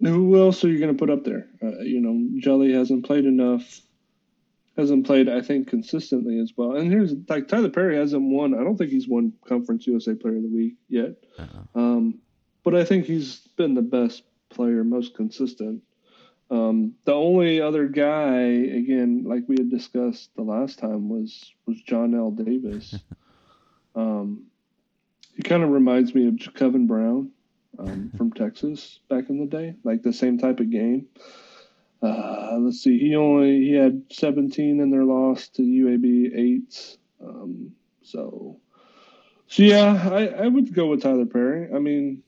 B: who else are you going to put up there? Uh, you know, Jelly hasn't played enough, hasn't played, I think, consistently as well. And here's like Tylor Perry hasn't won. I don't think he's won Conference USA Player of the Week yet.
A: Uh-uh.
B: Um, but I think he's been the best player, most consistent. Um, the only other guy, again, like we had discussed the last time, was was Johnell Davis. um, he kind of reminds me of Kevin Brown um, from Texas back in the day, like the same type of game. Uh, let's see, he only he had 17 in their loss to UAB eight. Um, so, so yeah, I, I would go with Tylor Perry. I mean,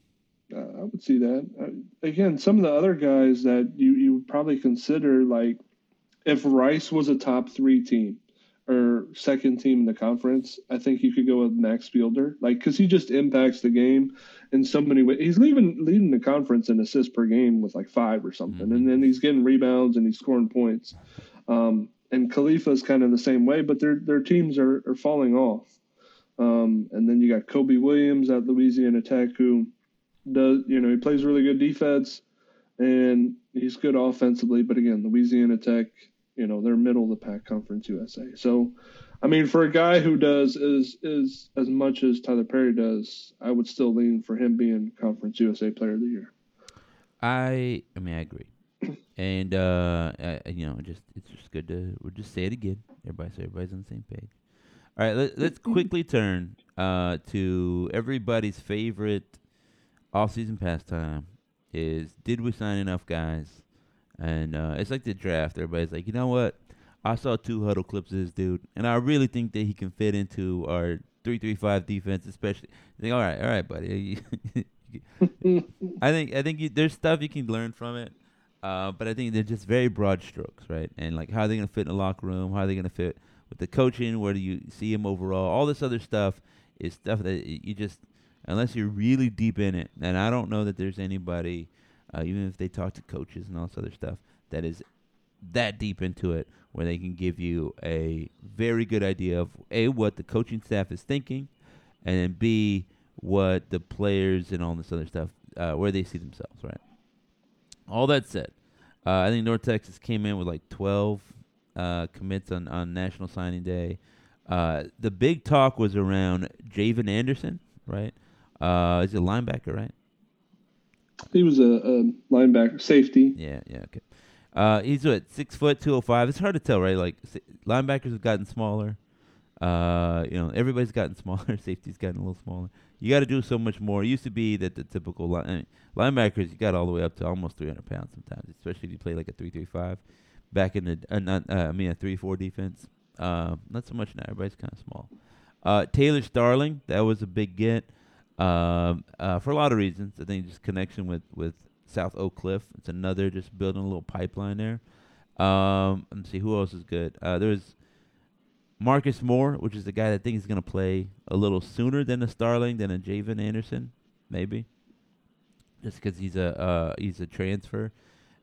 B: uh, I would see that. Uh, again, some of the other guys that you, you would probably consider, like if Rice was a top three team or second team in the conference, I think you could go with Max Fiedler, like because he just impacts the game in so many ways. He's leaving leading the conference in assists per game with like five or something,
A: Mhm.
B: and then he's getting rebounds and he's scoring points. Um, and Khalifa's kind of the same way, but their their teams are, are falling off. Um, and then you got Cobe Williams at Louisiana Tech, who does you know he plays really good defense and he's good offensively. But again, Louisiana Tech, you know, they're middle of the pack conference USA. So, I mean, for a guy who does is is as much as Tylor Perry does, I would still lean for him being conference USA Player of the Year.
A: I I mean I agree, and uh, I, you know, just it's just good to we'll just say it again. Everybody, so everybody's on the same page. All right, let, let's quickly turn uh, to everybody's favorite off-season pastime. Is did we sign enough guys? And uh, it's like the draft. Everybody's like, you know what? I saw two huddle clips of this dude, and I really think that he can fit into our three-three-five defense, especially. I think, all right, all right, buddy. I think I think you, there's stuff you can learn from it, uh, but I think they're just very broad strokes, right? And like how are they gonna fit in the locker room? How are they gonna fit with the coaching? Where do you see him overall? All this other stuff is stuff that you just unless you're really deep in it, and I don't know that there's anybody, uh, even if they talk to coaches and all this other stuff, that is that deep into it where they can give you a very good idea of a what the coaching staff is thinking, and then b what the players and all this other stuff uh, where they see themselves. Right. All that said, uh, I think North Texas came in with like 12 uh, commits on on National Signing Day. Uh, the big talk was around Javen Anderson, right? Uh, is a linebacker, right?
B: He was a, a linebacker, safety.
A: Yeah, yeah, okay. Uh, he's what six foot two oh five. It's hard to tell, right? Like linebackers have gotten smaller. Uh, you know, everybody's gotten smaller. Safety's gotten a little smaller. You got to do so much more. It used to be that the typical line, I mean, linebackers you got all the way up to almost three hundred pounds sometimes, especially if you play like a three three five. Back in the uh, not uh, I mean a three four defense. Uh, not so much now. Everybody's kind of small. Uh, Taylor Starling, that was a big get. Um, uh, for a lot of reasons. I think just connection with with South Oak Cliff. It's another just building a little pipeline there. Um, let's see who else is good. Uh, there's Marcus Moore, which is the guy that I think is going to play a little sooner than a Starling than a Javen Anderson, maybe, just because he's a uh, he's a transfer.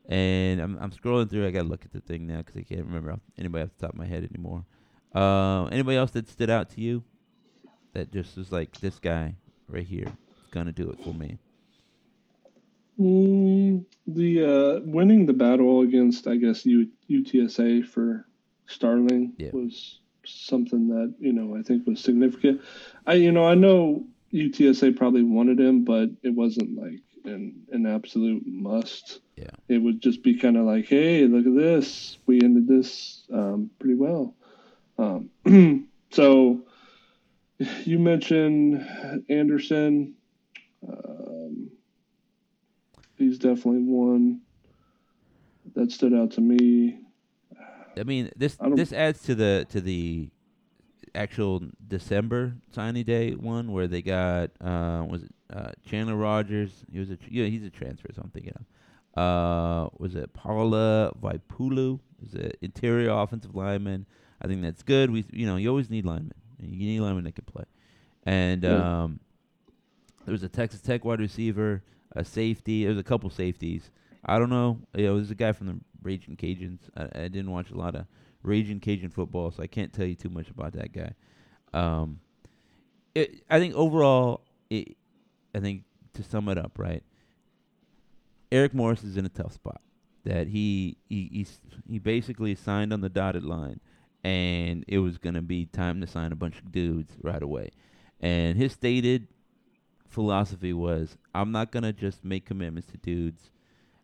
A: And I'm I'm scrolling through. I got to look at the thing now because I can't remember anybody off the top of my head anymore. Uh, anybody else that stood out to you? That just was like this guy right here gonna do it for me.
B: Mm, the uh, winning the battle against, I guess, U- UTSA for Starling
A: Yeah.
B: was something that you know I think was significant. I you know I know UTSA probably wanted him, but it wasn't like an an absolute must.
A: Yeah.
B: It would just be kind of like, hey, look at this, we ended this um, pretty well. Um, so you mentioned Anderson. he's definitely one that stood out to me.
A: I mean, this
B: I
A: this adds to the to the actual December signing day one where they got uh was it uh Chandler Rogers? He was a tr- yeah he's a transfer, so I'm thinking of. Uh, was it Paula Vaipulu? Is it interior offensive lineman? I think that's good. We you know you always need linemen. You need linemen that can play. And um, there was a Texas Tech wide receiver, a safety. There was a couple safeties. I don't know. You know, there's a guy from the Raging Cajuns. I, I didn't watch a lot of Raging Cajun football, so I can't tell you too much about that guy. Um, it, I think overall, it, I think to sum it up, right? Eric Morris is in a tough spot. That he he he's, he basically signed on the dotted line, and it was gonna be time to sign a bunch of dudes right away. And his stated philosophy was, I'm not gonna just make commitments to dudes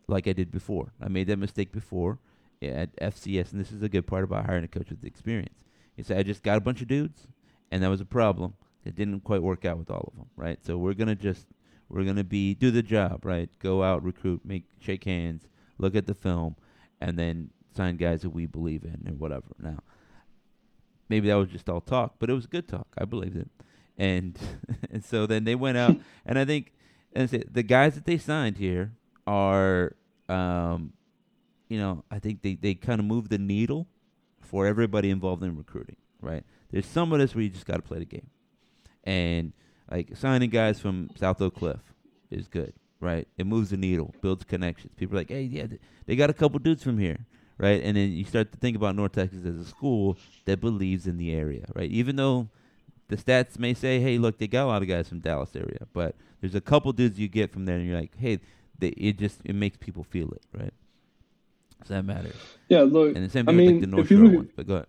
A: like I did before. I made that mistake before at FCS, and this is a good part about hiring a coach with experience. He said, I just got a bunch of dudes, and that was a problem. It didn't quite work out with all of them, right? So we're gonna just we're gonna be do the job, right? Go out, recruit, make shake hands, look at the film, and then sign guys that we believe in and whatever. Now, maybe that was just all talk, but it was good talk. I believed it, and and so then they went out, and I think and the guys that they signed here are, um, you know, I think they they kind of move the needle for everybody involved in recruiting, right? There's some of this where you just got to play the game, and like signing guys from South Oak Cliff is good, right? It moves the needle, builds connections. People are like, hey, yeah, they got a couple dudes from here, right? And then you start to think about North Texas as a school that believes in the area, right? Even though the stats may say, hey, look, they got a lot of guys from Dallas area, but there's a couple dudes you get from there, and you're like, hey, they, it just it makes people feel it, right? So that matters.
B: Yeah, look.
A: And the same
B: I
A: thing with
B: mean,
A: like the North Shore
B: look
A: ones. But go ahead.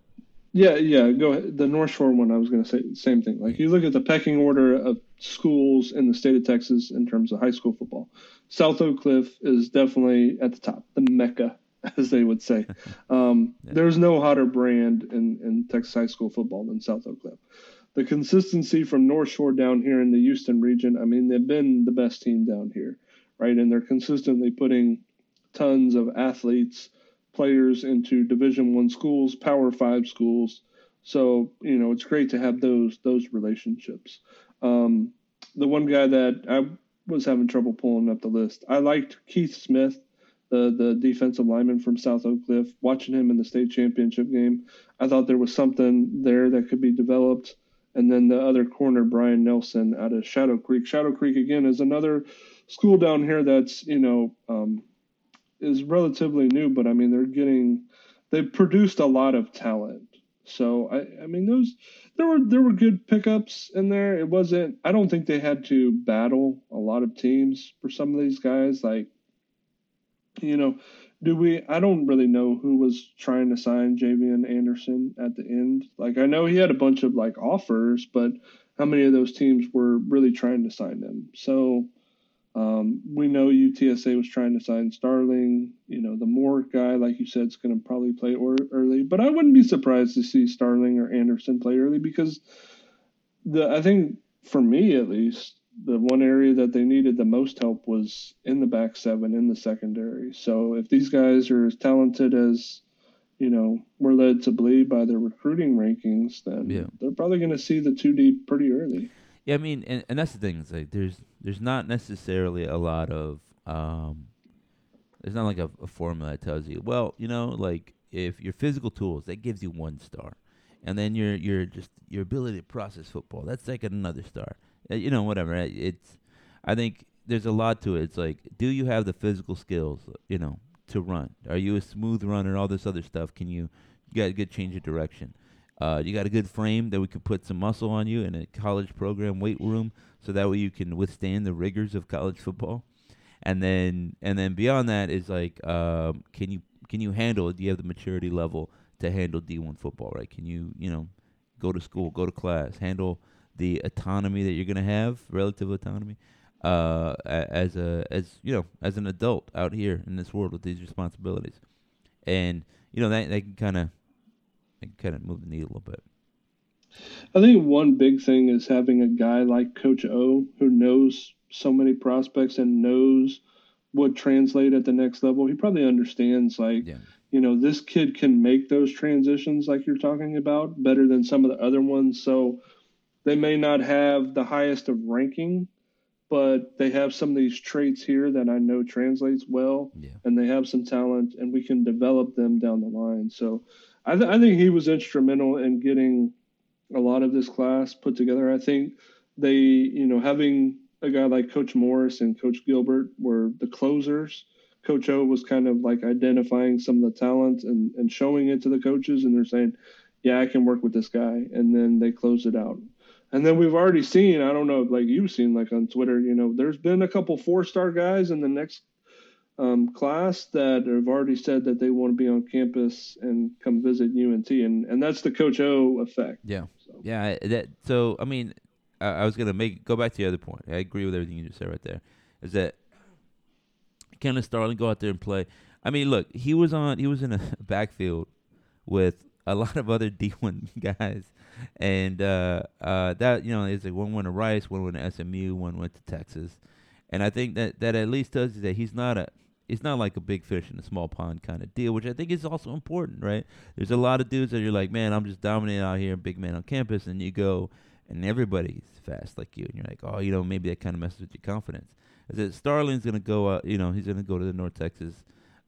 B: Yeah, yeah. Go ahead. The North Shore one. I was going to say the same thing. Like you look at the pecking order of schools in the state of Texas in terms of high school football. South Oak Cliff is definitely at the top, the mecca, as they would say. Um,
A: Yeah.
B: There's no hotter brand in, in Texas high school football than South Oak Cliff. The consistency from North Shore down here in the Houston region. I mean, they've been the best team down here, right? And they're consistently putting tons of athletes players into division one schools power five schools so you know it's great to have those those relationships um, the one guy that i was having trouble pulling up the list i liked keith smith the the defensive lineman from south oak cliff watching him in the state championship game i thought there was something there that could be developed and then the other corner brian nelson out of shadow creek shadow creek again is another school down here that's you know um, is relatively new, but I mean they're getting they've produced a lot of talent. So I, I mean those there were there were good pickups in there. It wasn't I don't think they had to battle a lot of teams for some of these guys. Like you know, do we I don't really know who was trying to sign Javian Anderson at the end. Like I know he had a bunch of like offers, but how many of those teams were really trying to sign him? So um, we know UTSA was trying to sign Starling. You know, the Moore guy, like you said, is going to probably play or, early. But I wouldn't be surprised to see Starling or Anderson play early because the I think for me at least the one area that they needed the most help was in the back seven in the secondary. So if these guys are as talented as you know we're led to believe by their recruiting rankings, then
A: Yeah.
B: they're probably going to see the two deep pretty early.
A: Yeah, I mean, and, and that's the thing. It's like there's there's not necessarily a lot of um, there's not like a, a formula that tells you. Well, you know, like if your physical tools that gives you one star, and then your your just your ability to process football that's like another star. Uh, you know, whatever. It's I think there's a lot to it. It's like, do you have the physical skills? You know, to run? Are you a smooth runner? All this other stuff. Can you, you got a good change of direction? Uh, you got a good frame that we could put some muscle on you in a college program weight room, so that way you can withstand the rigors of college football. And then and then beyond that is like, um, can you can you handle? Do you have the maturity level to handle D1 football? Right? Can you you know go to school, go to class, handle the autonomy that you're gonna have, relative autonomy, uh, as a as you know as an adult out here in this world with these responsibilities, and you know that that can kind of kind of move the needle a little bit.
B: I think one big thing is having a guy like Coach O who knows so many prospects and knows would translate at the next level. He probably understands like
A: Yeah.
B: you know this kid can make those transitions like you're talking about better than some of the other ones. So they may not have the highest of ranking, but they have some of these traits here that I know translates well,
A: Yeah.
B: and they have some talent, and we can develop them down the line. So I, th- I think he was instrumental in getting a lot of this class put together. I think they, you know, having a guy like Coach Morris and Coach Gilbert were the closers. Coach O was kind of like identifying some of the talent and, and showing it to the coaches, and they're saying, "Yeah, I can work with this guy," and then they close it out. And then we've already seen, I don't know, like you've seen, like on Twitter, you know, there's been a couple four-star guys in the next um, class that have already said that they want to be on campus and come visit UNT, and and that's the Coach O effect.
A: Yeah.
B: So.
A: Yeah, that. So I mean, I, I was gonna make go back to the other point. I agree with everything you just said right there. Is that Kenneth Starling go out there and play? I mean, look, he was on. He was in a backfield with a lot of other D one guys, and uh, uh, that you know, is like one went to Rice, one went to SMU, one went to Texas, and I think that that at least tells you that he's not a. It's not like a big fish in a small pond kind of deal, which I think is also important, right? There's a lot of dudes that you're like, man, I'm just dominating out here, big man on campus, and you go and everybody's fast like you, and you're like, oh, you know, maybe that kind of messes with your confidence. Is that Starling's gonna go, uh, you know, he's gonna go to the North Texas,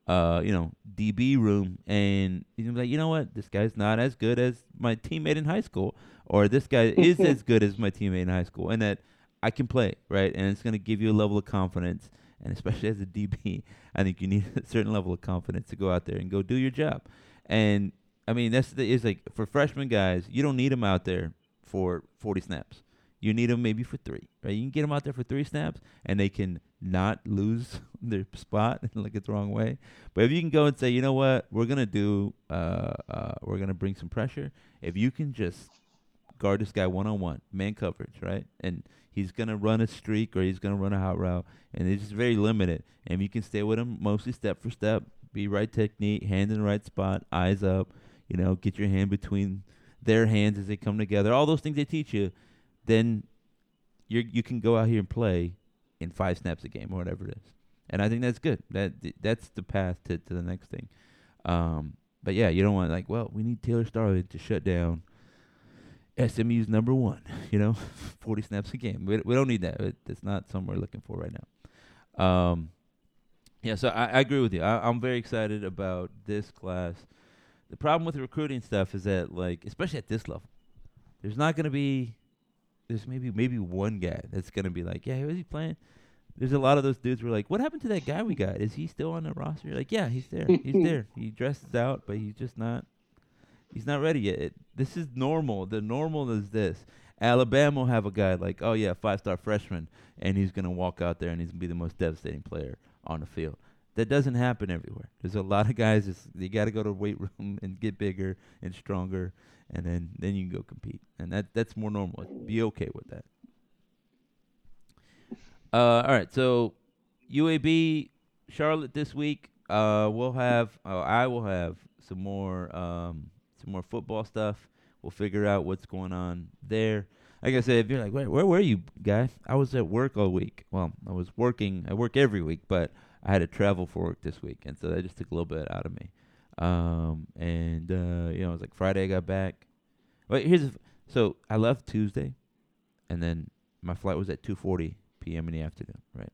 A: uh, you know, DB room, and like, you know what, this guy's not as good as my teammate in high school, or this guy is as good as my teammate in high school, and that I can play, right? And it's gonna give you a level of confidence, and especially as a DB, I think you need a certain level of confidence to go out there and go do your job. And I mean, that's the is like for freshman guys, you don't need them out there for 40 snaps. You need them maybe for three, right? You can get them out there for three snaps, and they can not lose their spot and look it the wrong way. But if you can go and say, you know what, we're gonna do, uh, uh, we're gonna bring some pressure. If you can just guard this guy one on one, man coverage, right? And he's gonna run a streak or he's gonna run a hot route, and it's just very limited. And you can stay with him mostly step for step, be right technique, hand in the right spot, eyes up, you know, get your hand between their hands as they come together. All those things they teach you, then you you can go out here and play in five snaps a game or whatever it is. And I think that's good. That that's the path to, to the next thing. Um, but yeah, you don't want like, well, we need Taylor Starling to shut down SMU's number one. You know, forty snaps a game. We we don't need that. It, it's not something we're looking for right now. Um, yeah, so I, I agree with you. I, I'm very excited about this class. The problem with the recruiting stuff is that, like, especially at this level, there's not going to be, there's maybe maybe one guy that's going to be like, yeah, who's he playing? There's a lot of those dudes who are like, what happened to that guy we got? Is he still on the roster? You're like, yeah, he's there. He's there. He dresses out, but he's just not. He's not ready yet. It, this is normal. The normal is this. Alabama will have a guy like, oh yeah, five star freshman, and he's gonna walk out there and he's gonna be the most devastating player on the field. That doesn't happen everywhere. There's a lot of guys. Just, you got to go to the weight room and get bigger and stronger, and then then you can go compete. And that that's more normal. Be okay with that. Uh, all right. So UAB Charlotte this week. Uh, we'll have. Uh, I will have some more um some more football stuff. We'll figure out what's going on there. Like I said, if you're like, where, where were you, guy? I was at work all week. Well, I was working. I work every week, but I had to travel for work this week, and so that just took a little bit out of me. Um, and uh, you know, it was like Friday I got back. Wait, here's f- so I left Tuesday, and then my flight was at 2:40 p.m. in the afternoon, right?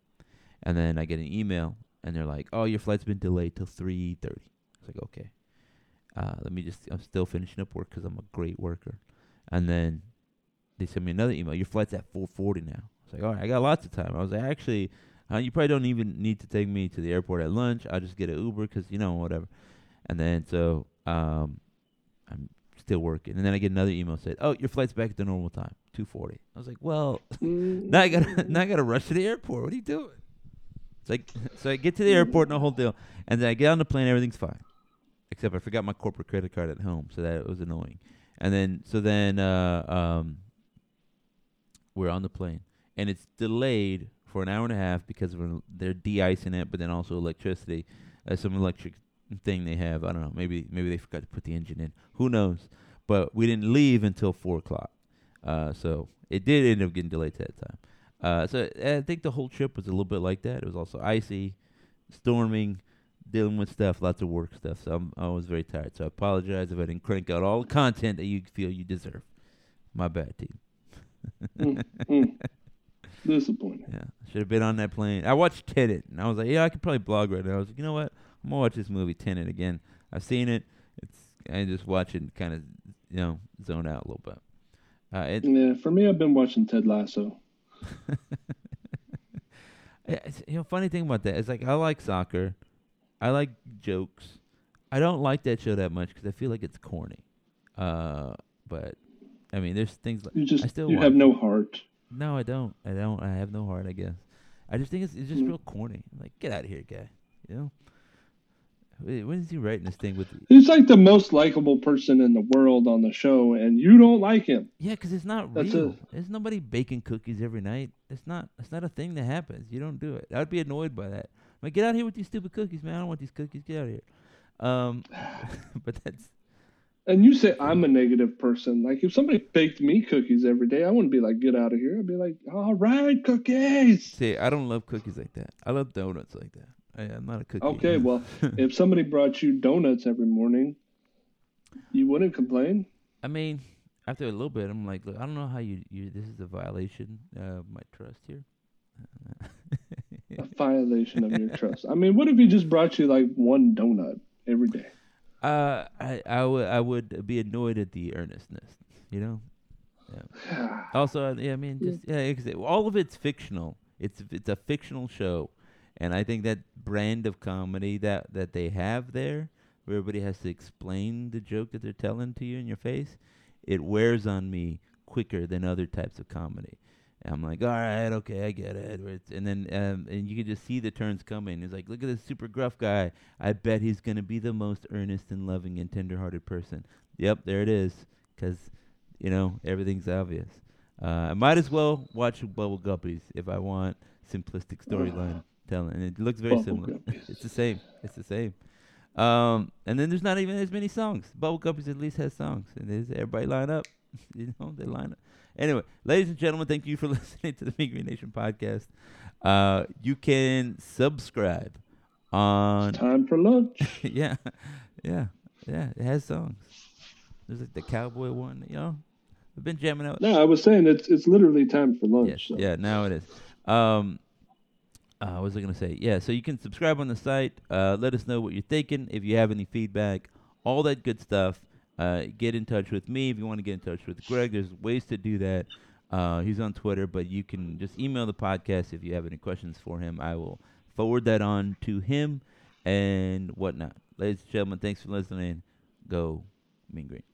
A: And then I get an email, and they're like, "Oh, your flight's been delayed till 3:30." I was like, "Okay." Uh, let me just. I'm still finishing up work because I'm a great worker. And then they sent me another email. Your flight's at 4:40 now. I was like, all right, I got lots of time. I was like, actually, uh, you probably don't even need to take me to the airport at lunch. I'll just get an Uber because you know whatever. And then so um, I'm still working. And then I get another email said, oh, your flight's back at the normal time, 2:40. I was like, well, now I gotta now I gotta rush to the airport. What are you doing? It's like so I get to the airport and the whole deal, and then I get on the plane. Everything's fine, except I forgot my corporate credit card at home, so that was annoying. And then so then uh, um, we're on the plane, and it's delayed for an hour and a half because of an, they're de-icing it, but then also electricity, uh, some electric thing they have. I don't know. Maybe maybe they forgot to put the engine in. Who knows? But we didn't leave until four o'clock, uh, so it did end up getting delayed to that time. Uh, so I think the whole trip was a little bit like that. It was also icy, storming, dealing with stuff, lots of work stuff. So I'm I was very tired. So I apologize if I didn't crank out all the content that you feel you deserve. My bad, team.
B: Mm, mm. Disappointing.
A: Yeah, should have been on that plane. I watched Tenet, and I was like, yeah, I could probably blog right now. I was like, you know what? I'm gonna watch this movie Tenet again. I've seen it. It's I just watch it and kind of you know zone out a little bit. Uh, it,
B: Yeah, for me, I've been watching Ted Lasso.
A: Yeah, it's, you know, funny thing about that is like I like soccer, I like jokes. I don't like that show that much because I feel like it's corny. Uh, but I mean, there's things like
B: You just
A: I still
B: you have no heart.
A: no, I don't. I don't. I have no heart. I guess. I just think it's it's just
B: Mm.
A: real corny. Like, get out of here, guy. You know. Wait, When is he writing this thing with?
B: He's like the most likable person in the world on the show, and you don't like him.
A: yeah, because it's not
B: That's
A: real. There's nobody baking cookies every night. It's not. It's not a thing that happens. You don't do it. I'd be annoyed by that. I'm Like, get out here with these stupid cookies, man. I don't want these cookies. Get out of here. Um, but that's
B: And you say I'm a negative person. Like if somebody baked me cookies every day, I wouldn't be like, get out of here. I'd be like, all right, cookies.
A: see. I don't love cookies like that. I love donuts like that. I, I'm not a cookie.
B: Okay, well, if somebody brought you donuts every morning, you wouldn't complain.
A: I mean, after a little bit, I'm like, look, I don't know how you, you this is a violation of my trust here.
B: A violation of your trust. I mean, what if he just brought you like one donut every day?
A: Uh, I I would I would be annoyed at the earnestness, you know. Also, uh, yeah, I mean, just yeah, 'cause it- all of it's fictional. It's it's a fictional show, and I think that brand of comedy that that they have there, where everybody has to explain the joke that they're telling to you in your face, it wears on me quicker than other types of comedy. I'm like, all right, okay, I get it. And then um, and you can just see the turns coming. It's like, look at this super gruff guy. I bet he's gonna be the most earnest and loving and tender-hearted person. Yep, there it is. 'Cause you know everything's obvious. Uh, I might as well watch Bubble Guppies if I want simplistic storyline telling. And it looks very
B: Bubble
A: similar.
B: Guppies.
A: It's the same. It's the same. Um, and then there's not even as many songs. Bubble Guppies at least has songs, and there's everybody line up. you know, they line up. Anyway, ladies and gentlemen, thank you for listening to the Big Green Nation podcast. Uh, you can subscribe on
B: It's time for lunch.
A: yeah, yeah, yeah. It has songs. There's like the cowboy one. You know, we've been jamming out.
B: No, I was saying it's it's literally time for lunch.
A: Yes,
B: so.
A: yeah. Now it is. Um, uh, what was I gonna say? Yeah. So you can subscribe on the site. Uh, let us know what you're thinking. If you have any feedback, all that good stuff. Uh, get in touch with me if you want to get in touch with Greg. There's ways to do that. Uh, he's on Twitter, but you can just email the podcast if you have any questions for him. I will forward that on to him and whatnot. Ladies and gentlemen, thanks for listening. Go Mean Green.